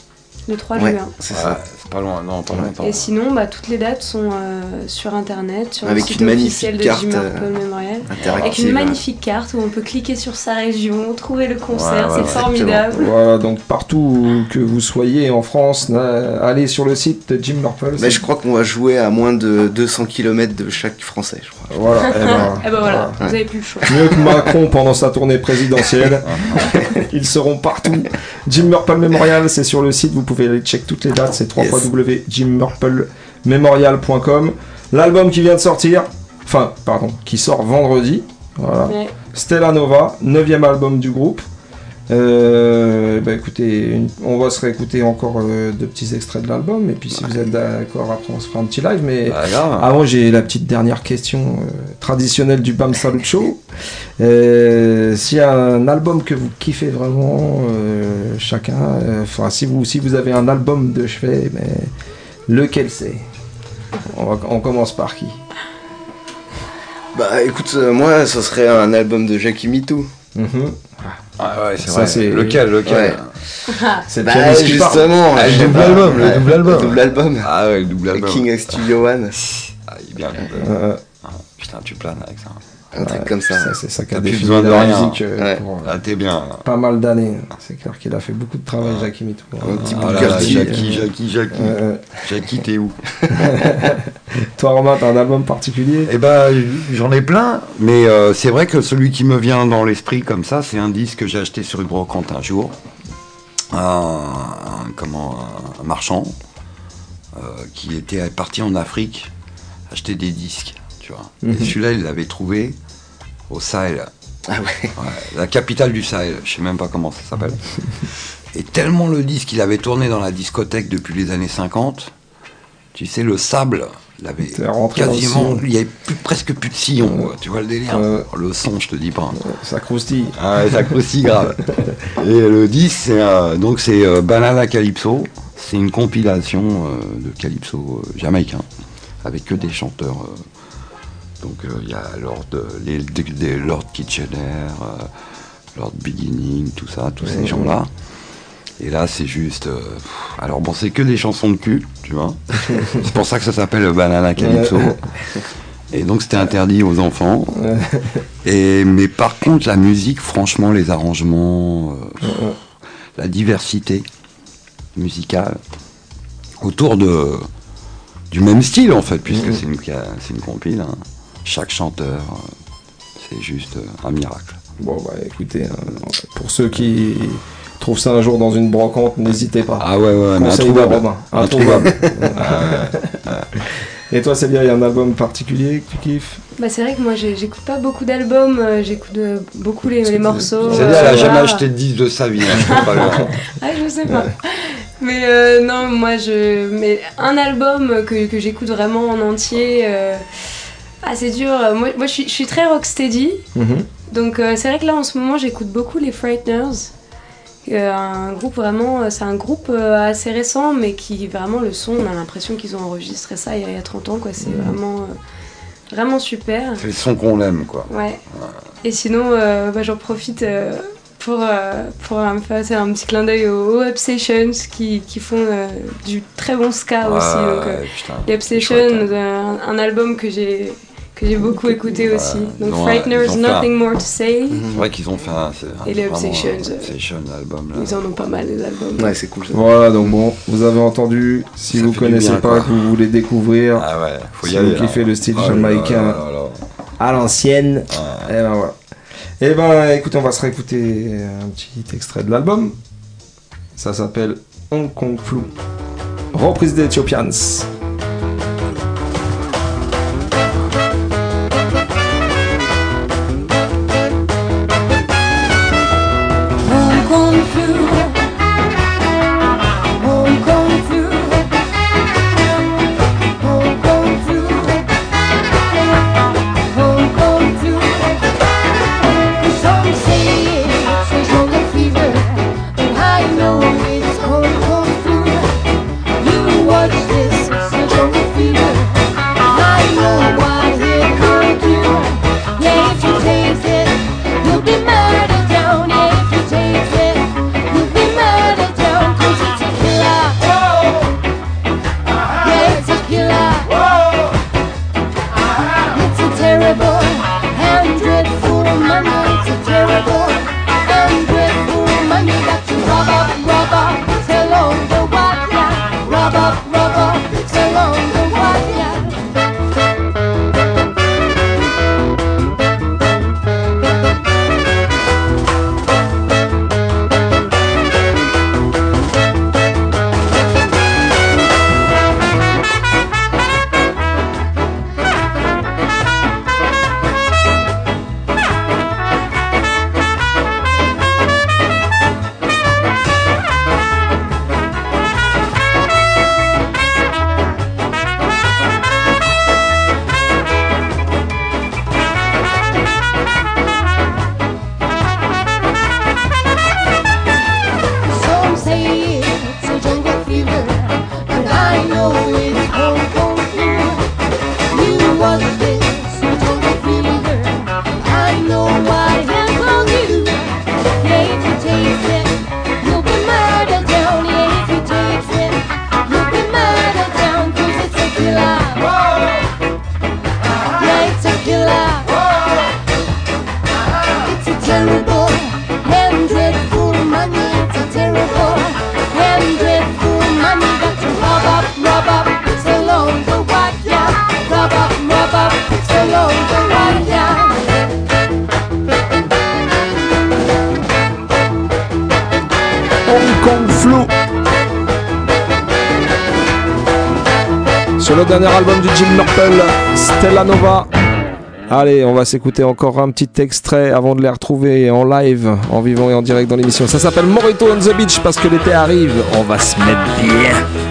le 3 Ouais, juin. c'est ça. c'est pas loin, non, pas longtemps. Et sinon, bah, toutes les dates sont euh, sur internet, sur Avec le site une officiel de carte, Jim euh, Purple Memorial. interactive. Avec une magnifique carte où on peut cliquer sur sa région, trouver le concert, c'est formidable. Voilà, donc partout que vous soyez en France, allez sur le site de Jim Purple. Mais je crois qu'on va jouer à moins de 200 km de chaque Français, je crois. Voilà, eh ben, Eh ben voilà, Ouais. vous avez plus le choix. Mieux que Macron pendant sa tournée présidentielle. Ils seront partout. Jim Purple Memorial, c'est sur le site. Vous pouvez aller check toutes les dates. C'est Yes. www.jimpurplememorial.com. L'album qui vient de sortir, enfin, pardon, qui sort vendredi. Voilà. Ouais. Stella Nova, 9 album du groupe. Euh, bah écoutez, une- on va se réécouter encore euh, deux petits extraits de l'album. Et puis si vous êtes d'accord, après on se fera un petit live. Mais Ah, grave. avant, j'ai la petite dernière question euh, traditionnelle du Bam Salut Show. Euh, S'il y a un album que vous kiffez vraiment, euh, chacun, euh, enfin, si, vous, si vous avez un album de chevet, mais lequel c'est? On, va- on commence par qui? Bah écoute, euh, moi, ce serait un album de Jackie Mitou. Mhm. Ah ouais, c'est Ça, vrai. c'est- Lequel, lequel Ouais. C'est le Bah justement. Ah, le double pas. album, le double album. Le double album. Ah ouais, le double Le album. King of Studio One. Ah, il est bien le double euh, Ah, putain, tu planes avec ça. Un truc comme ça. ça, c'est ça qui a T'as plus défini besoin de la rien. musique euh, pour, euh, Là, t'es bien. pas mal d'années. C'est clair qu'il a fait beaucoup de travail, Jackie Mitou. Un petit Ah. Jackie, Jackie, Jackie. Euh, Jackie, t'es où? Toi, Romain, t'as un album particulier? Eh ben, j'en ai plein, mais euh, c'est vrai que celui qui me vient dans l'esprit comme ça, c'est un disque que j'ai acheté sur une brocante un jour. Un, un- comment, un marchand euh, qui était parti en Afrique acheter des disques, tu vois. Mhm. Et celui-là, il l'avait trouvé au Sahel. Ah ouais. Ouais, la capitale du Sahel, je sais même pas comment ça s'appelle. Et tellement le disque, il avait tourné dans la discothèque depuis les années 50, tu sais, le sable, il avait T'es rentré dans le quasiment, il y avait plus- presque plus de sillon, tu vois le délire Euh. Le son, je te dis pas. Ça croustille. Ah ça croustille grave. Et le disque, c'est euh, donc c'est euh, Banana Calypso, c'est une compilation euh, de calypso jamaïcain, avec que des chanteurs. Donc euh, il y a Lord, euh, les, des, des Lord Kitchener, euh, Lord Beginning, tout ça, tous ces gens-là. Et là, c'est juste. euh, alors bon, c'est que des chansons de cul, tu vois. c'est pour ça que ça s'appelle Banana Calypso. Et donc c'était interdit aux enfants. Et, mais par contre, la musique, franchement, les arrangements, euh, la diversité musicale autour de, du même style, en fait, puisque c'est une, une compile. hein. Chaque chanteur, euh, c'est juste euh, un miracle. Bon, bah écoutez, euh, pour ceux qui trouvent ça un jour dans une brocante, n'hésitez pas. Ah ouais, ouais, mais introuvable. Robin. Introuvable. Et toi, Célia, il y a un album particulier que tu kiffes? Bah, c'est vrai que moi j'écoute pas beaucoup d'albums, j'écoute beaucoup les, les morceaux. C'est-à-dire, euh, elle a jamais acheté de disque de sa vie, hein, je peux pas le- Ah, je sais pas. Mais euh, non, moi je. Mais un album que, que j'écoute vraiment en entier. euh, Ah, c'est dur. Moi, moi je, suis, je suis très rocksteady. Donc euh, c'est vrai que là en ce moment j'écoute beaucoup les Frighteners. Euh, un groupe vraiment, euh, c'est un groupe euh, assez récent, mais qui vraiment le son, on a l'impression qu'ils ont enregistré ça il y a, il y a 30 ans, quoi. C'est vraiment, euh, vraiment super. C'est le son qu'on aime, quoi. Ouais. Et sinon, euh, bah, j'en profite euh, pour, euh, pour euh, me faire un petit clin d'œil aux, aux Obsessions qui, qui font euh, du très bon ska Ouais, aussi. Donc, euh, putain, les Obsessions, euh, un, un album que j'ai que j'ai beaucoup écouté aussi. Donc ont Frighteners, un- Nothing More to Say. C'est vrai qu'ils ont fait un. Et les un Obsessions, euh, Obsession album, là. Ils en ont pas mal les albums. Ouais, c'est cool ça. Voilà, donc bon, vous avez entendu. Si Ça vous connaissez bien, pas, que vous voulez découvrir, Ah ouais, faut y si aller. vous kiffez le style Oh là jamaïcain à l'ancienne, et ben voilà. Et ben écoutez, on va se réécouter un petit extrait de l'album. Ça s'appelle Hong Kong Flu. Reprise des Ethiopians. On va s'écouter encore un petit extrait avant de les retrouver en live, en vivant et en direct dans l'émission. Ça s'appelle Morito on the Beach parce que l'été arrive. On va se mettre bien.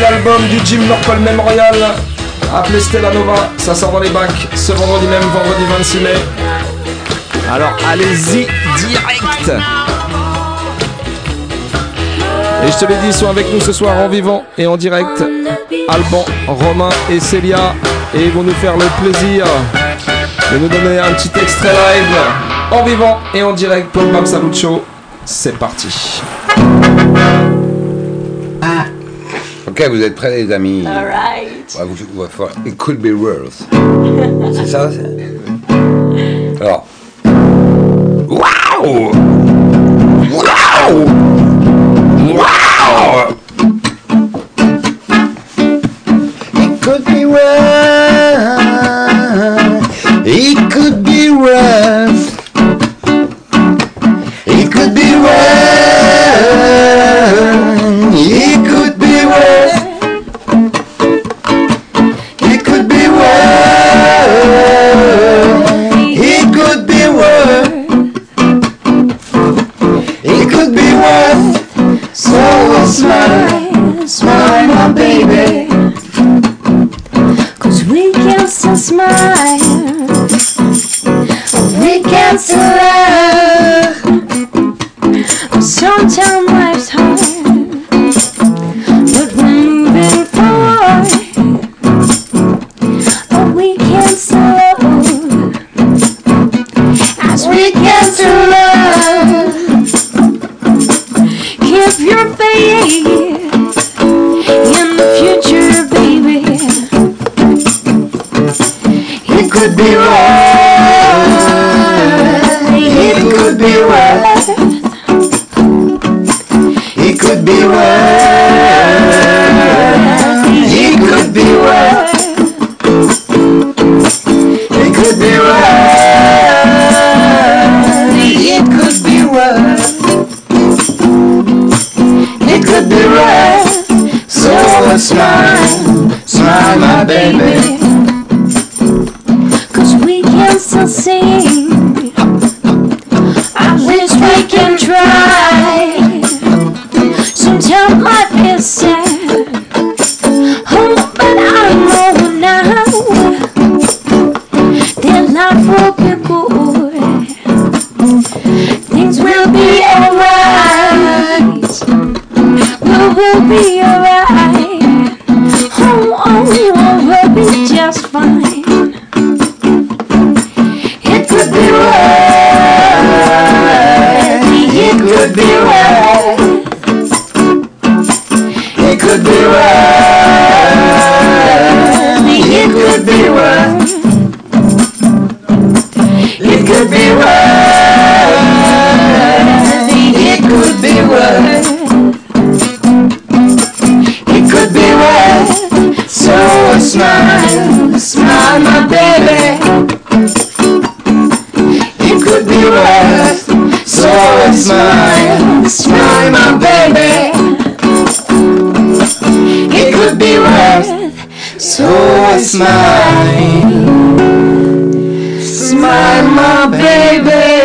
l'album du Jim Norpal Memorial appelé Stella Nova. Ça sort dans les bacs ce vendredi même, vendredi 26 mai. Alors allez-y direct et je te l'ai dit, ils sont avec nous ce soir en vivant et en direct. Alban, Romain et Célia. Et ils vont nous faire le plaisir de nous donner un petit extrait live en vivant et en direct pour Bam Salut Show. C'est parti. Ok, vous êtes prêts, les amis All right. It could be worse. C'est ça Alors. Waouh the smile. Smile, my baby.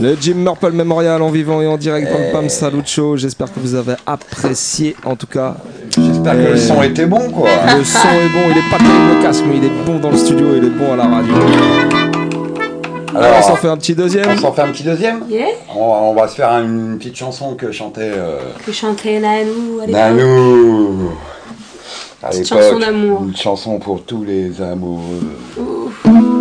Le Jim Murple Memorial en vivant et en direct dans le Pam Salut J'espère que vous avez apprécié en tout cas J'espère que le son était bon quoi. Le son est bon, il est pas terrible au casque, mais il est bon dans le studio, il est bon à la radio. Ah, Alors, on s'en fait un petit deuxième. On s'en fait un petit deuxième on, va se faire une petite chanson que chantait. Euh... Que chantait Nanou. Nanou Une chanson d'amour. Une chanson pour tous les amoureux. Ouh.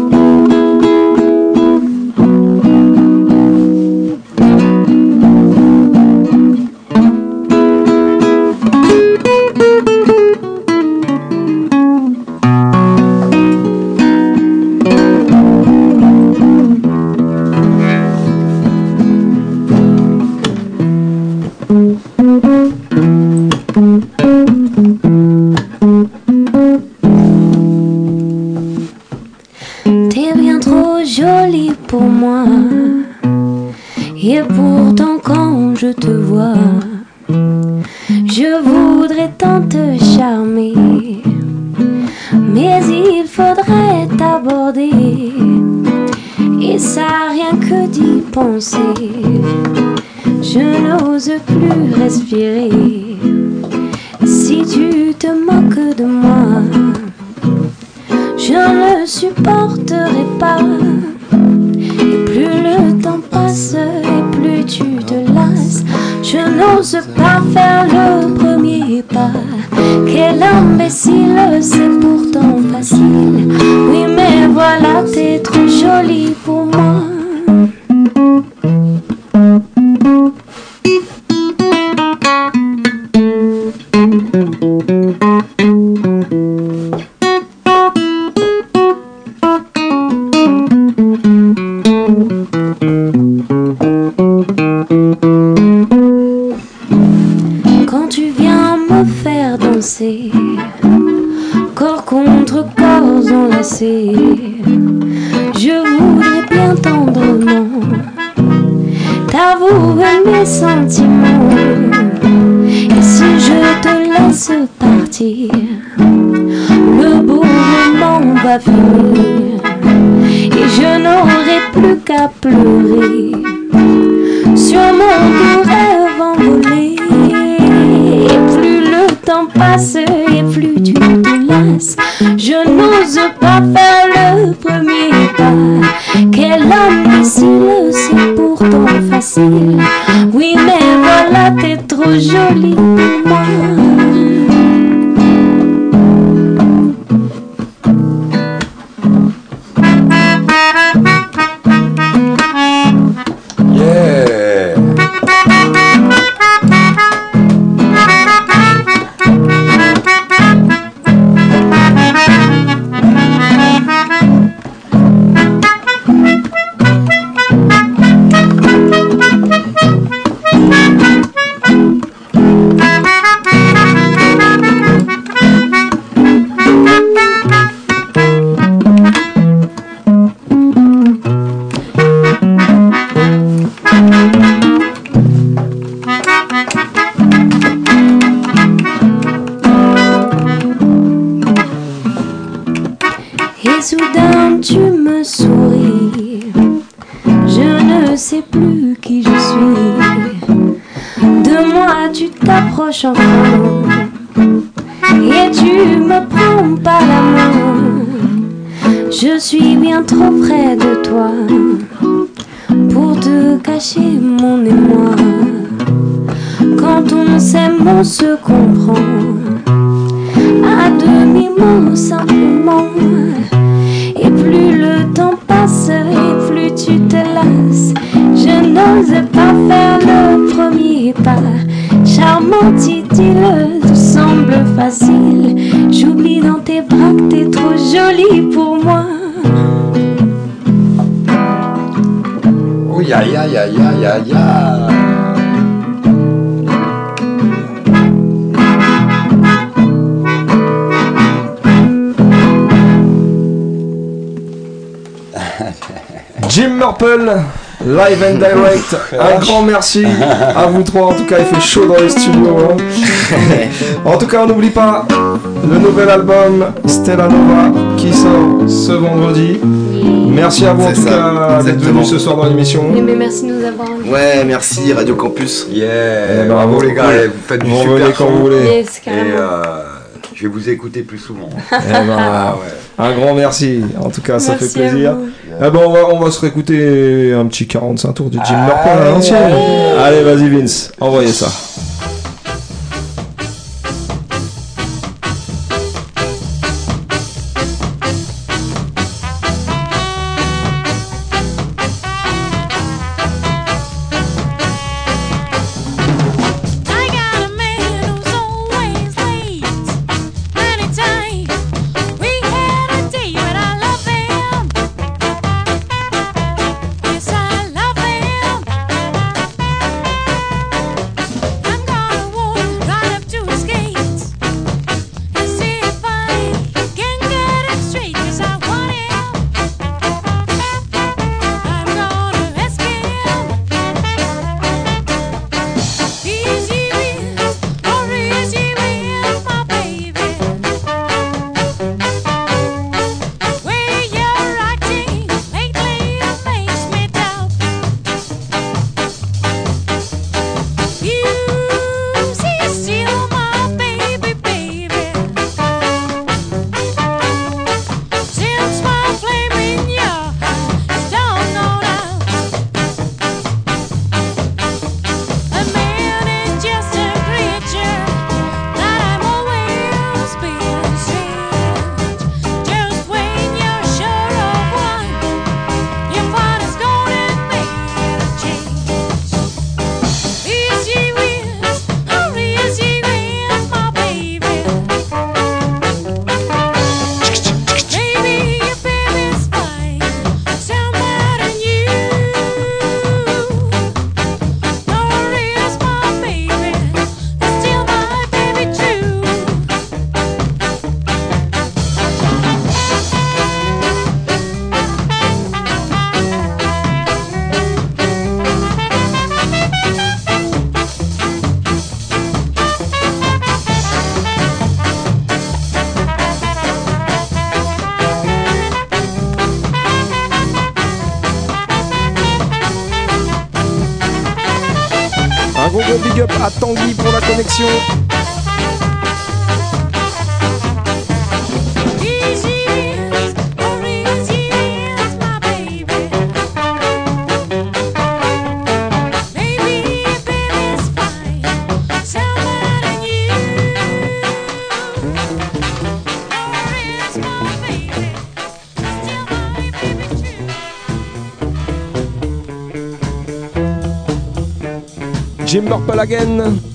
Jim Murple, live and direct. Un grand merci à vous trois. En tout cas, il fait chaud dans les studios. Hein. En tout cas, on n'oublie pas le nouvel album Stella Nova qui sort ce vendredi. Merci à vous en tout cas d'être venus ce soir dans l'émission. Mais, merci de nous avoir. Ouais, merci Radio Campus. Yeah, eh ben, bravo, les gars, vous faites du Vous super quand vous voulez. Je vais vous écouter plus souvent. Eh ben, ah un grand merci. En tout cas, ça fait plaisir. Eh ben, on, va, on va se réécouter un petit 45 tours du Jim Norton à l'ancienne. Allez, vas-y Vince, envoyez ça. big up à Tanguy pour la connexion. J'ai Jim Morpalagen.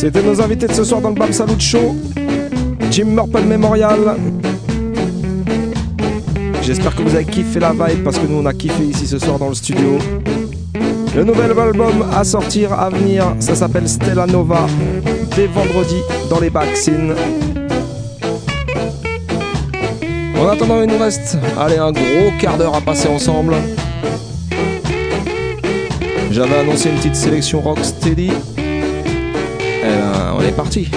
C'était nos invités de ce soir dans le Bam Salut Show. Jim Murple Memorial. J'espère que vous avez kiffé la vibe parce que nous on a kiffé ici ce soir dans le studio. Le nouvel album à sortir, à venir, ça s'appelle Stella Nova. Dès vendredi dans les vaccines. En attendant, il nous reste allez, un gros quart d'heure à passer ensemble. J'avais annoncé une petite sélection rocksteady. Euh, on est parti.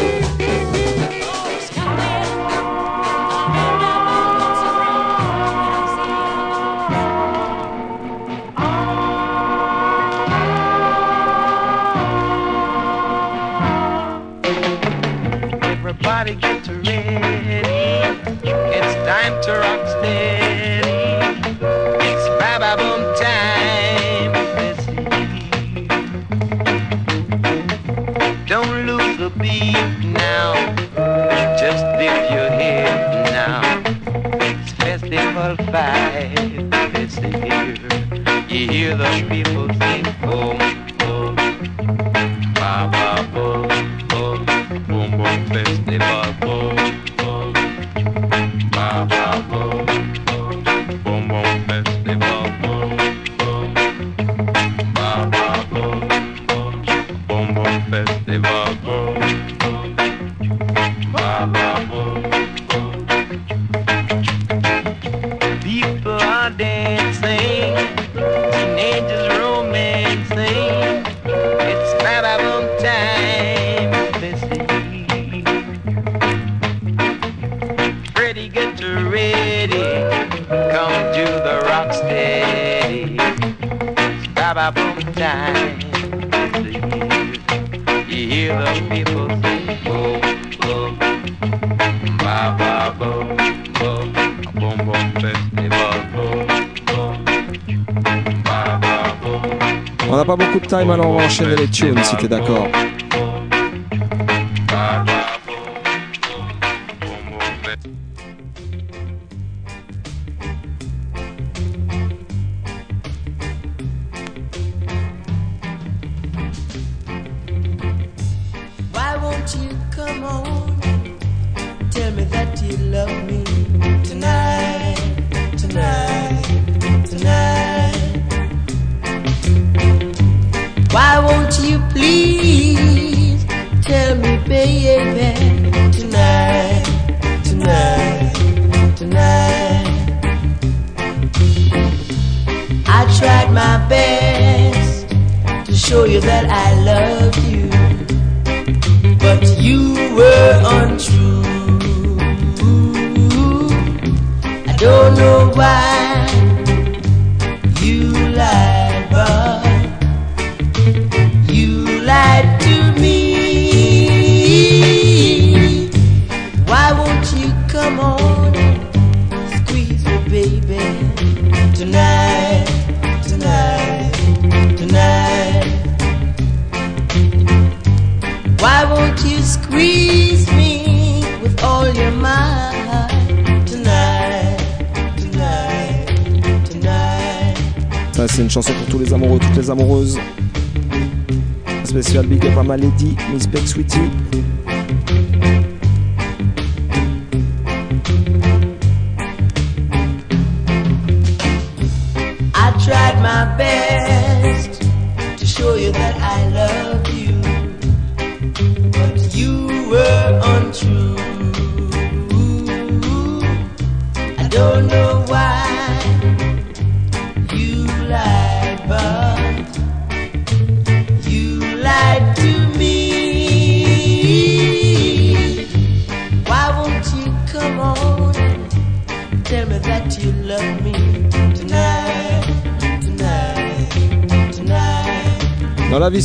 une chanson pour tous les amoureux, toutes les amoureuses. Spécial big up à Malady, Miss Pet Sweetie.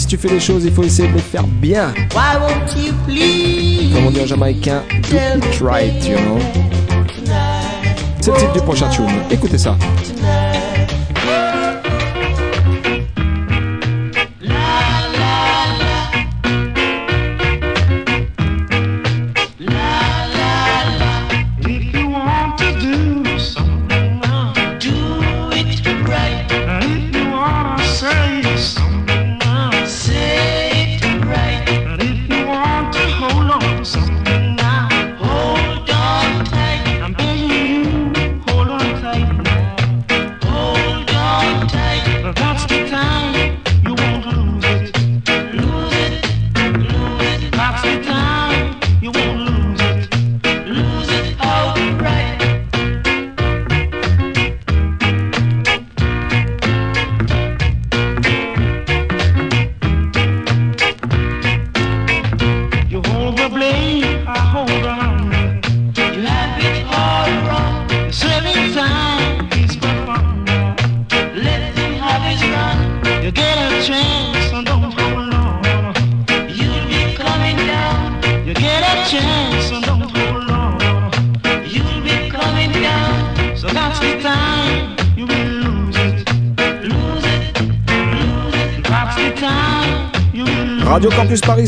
tu fais les choses, il faut essayer de les faire bien. Why won't you please Comme on dit en jamaïcain, do it right, you know. C'est le titre du prochain tune. Écoutez ça.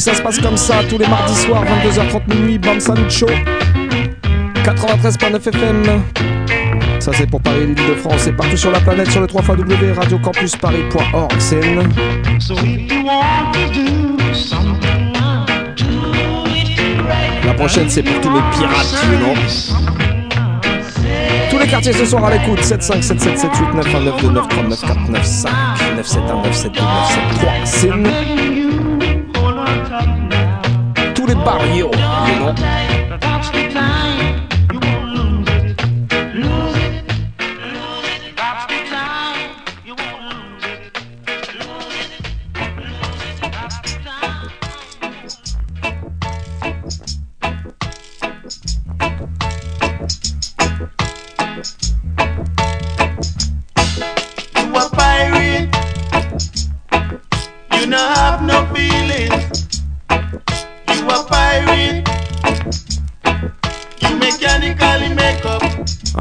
Ça se passe comme ça tous les mardis soirs, 22h30 minuit, Bam Salut Show. 93.9 FM. Ça c'est pour Paris, l'île de France et partout sur la planète sur le 3 radiocampusparis.org. C'est une- So if you want to do something, do it right. La prochaine c'est pour tous les pirates, know. Tous les quartiers ce soir à l'écoute 75 77 78 919 29 39 49 5 971 972 973 C'est une- les barrios, you know.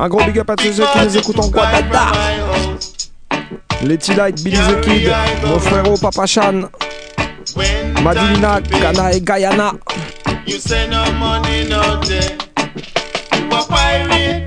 Gros big up à tous ceux qui nous écoutent en Guadada. Les T-Light, Billy the Kid, mon frérot Papa Chan, Madilina, Ghana et Guyana. You say no money, no day. You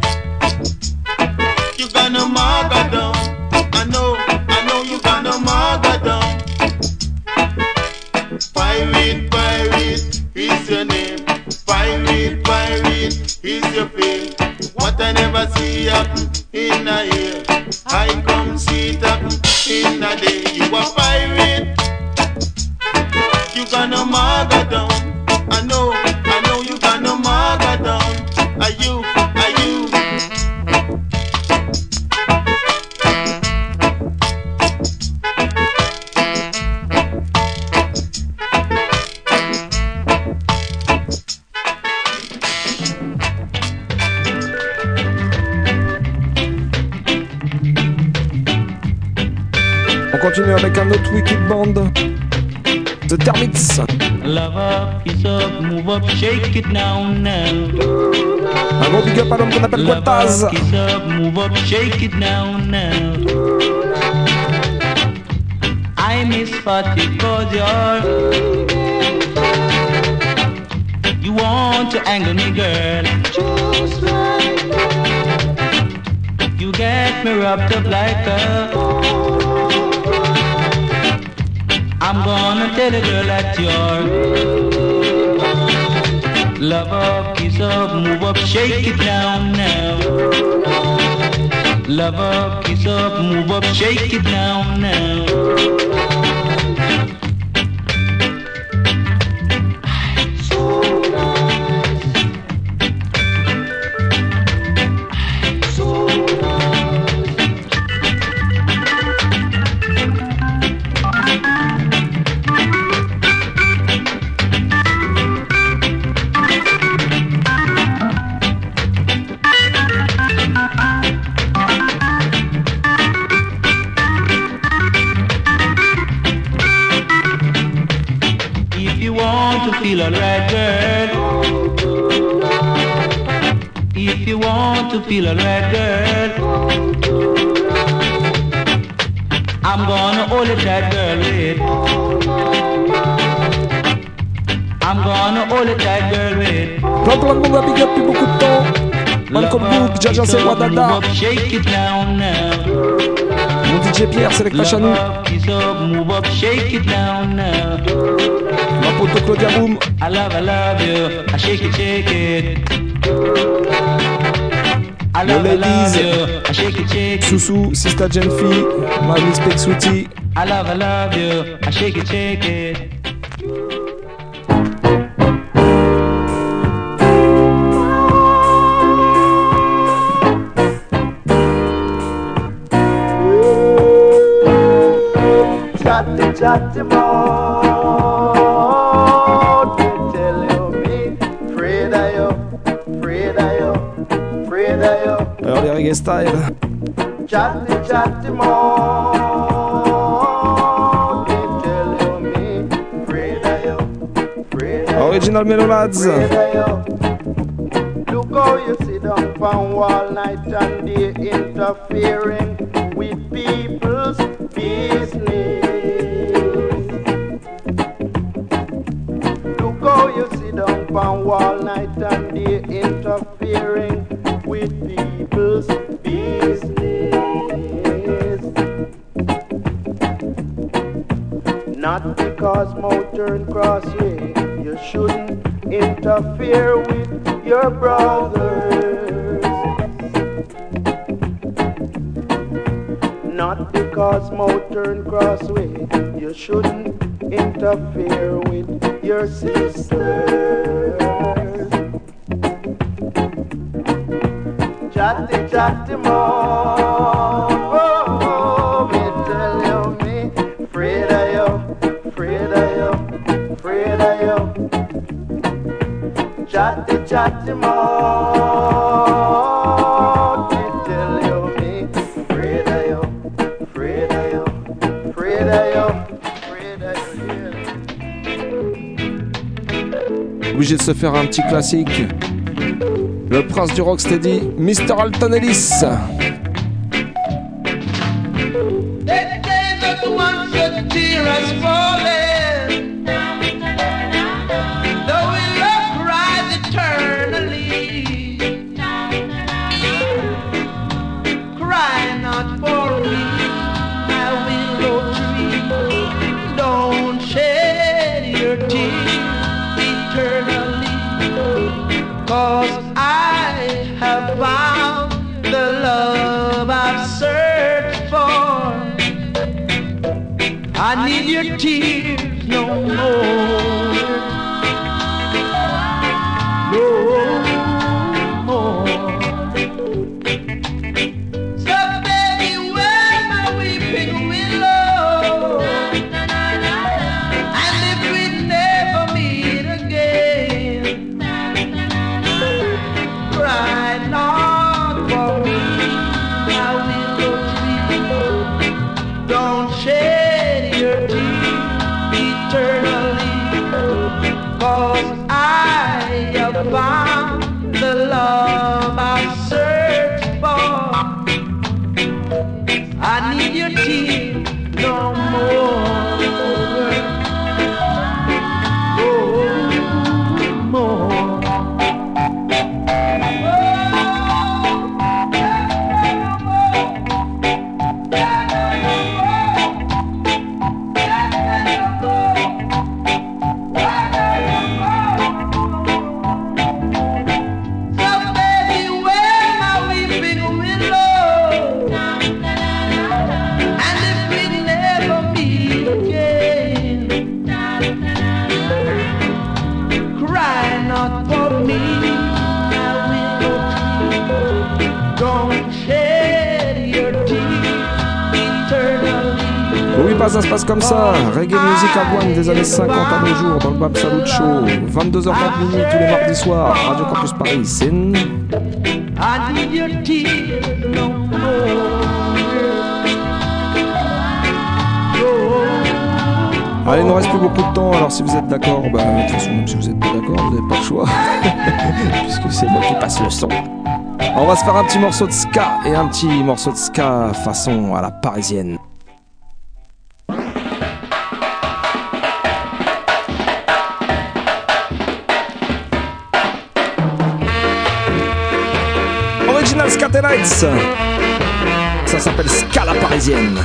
never see happen in a year. I come see happen in a day. You a pirate. You got no margadon. Up, shake it now, now. Un big up à l'homme qu'on appelle Love Guataz. up, kiss up, move up, shake it now, now. I miss Fatty you're You want to angle me, girl Just like that You get me wrapped up like a I'm gonna tell a girl that you're Love up, kiss up, move up, shake it down now. Love up, kiss up, move up, shake it down now. Jaja c'est Wadada. Shake it down now. Mon DJ Pierre, c'est down now. Ma pote Claudia Boom. I love, I love you. I shake it, shake it. I Le love, I love ladies. you. I shake it, shake it. Soussou, Sista Genfi, My Miss Peg Sweetie. I love, I love you. I shake it, shake it. chat about. Me tell you, me afraid of you, afraid of you, afraid of you. Ja, jag style. Tell you, me you, you. Original Melolads. Look how you sit up for wall night and day interfering. affair with your sister. Chatty, chatty, more. Oh, me tell you, me, afraid of you, afraid of you, afraid of you. Chatty, chatty, more. de se faire un petit classique. Le prince du rock rocksteady, Mr. Alton Ellis. Allez, il nous reste plus beaucoup de temps, alors si vous êtes d'accord, bah, de toute façon, même si vous êtes pas d'accord, vous n'avez pas le choix, puisque c'est moi qui passe le son. On va se faire un petit morceau de ska et un petit morceau de ska façon à la parisienne. Original Ska Nights Ça s'appelle Ska la parisienne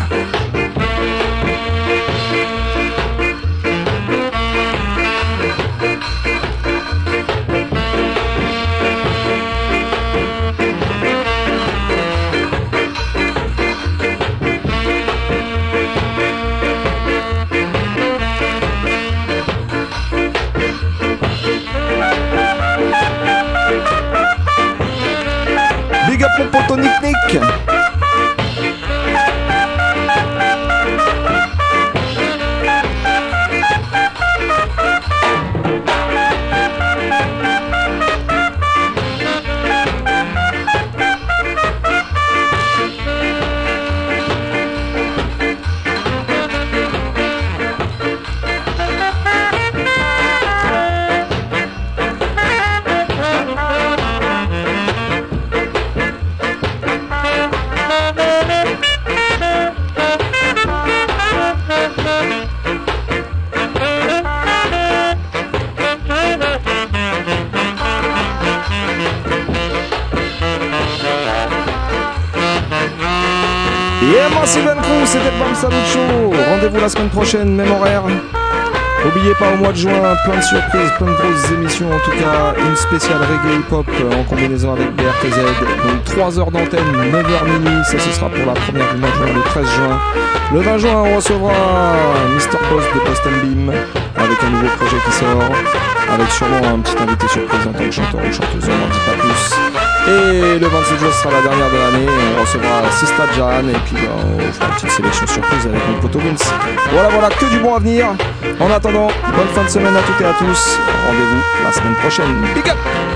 juin, plein de surprises, plein de grosses émissions en tout cas, une spéciale reggae hip-hop euh, en combinaison avec BRTZ, donc 3 heures d'antenne, 9h minuit, ça ce sera pour la première du mois de juin, le 13 juin. Le 20 juin, on recevra Mr. Post de Post Beam avec un nouveau projet qui sort, avec sûrement un petit invité surprise en tant que chanteur ou chanteuse, on n'en dit pas plus. Et le 27 juin sera la dernière de l'année, on recevra Sista Jan et puis ben, on fera une petite sélection surprise avec mon Vince. Voilà, voilà, que du bon à venir. En attendant, bonne fin de semaine à toutes et à tous. Rendez-vous la semaine prochaine. Big up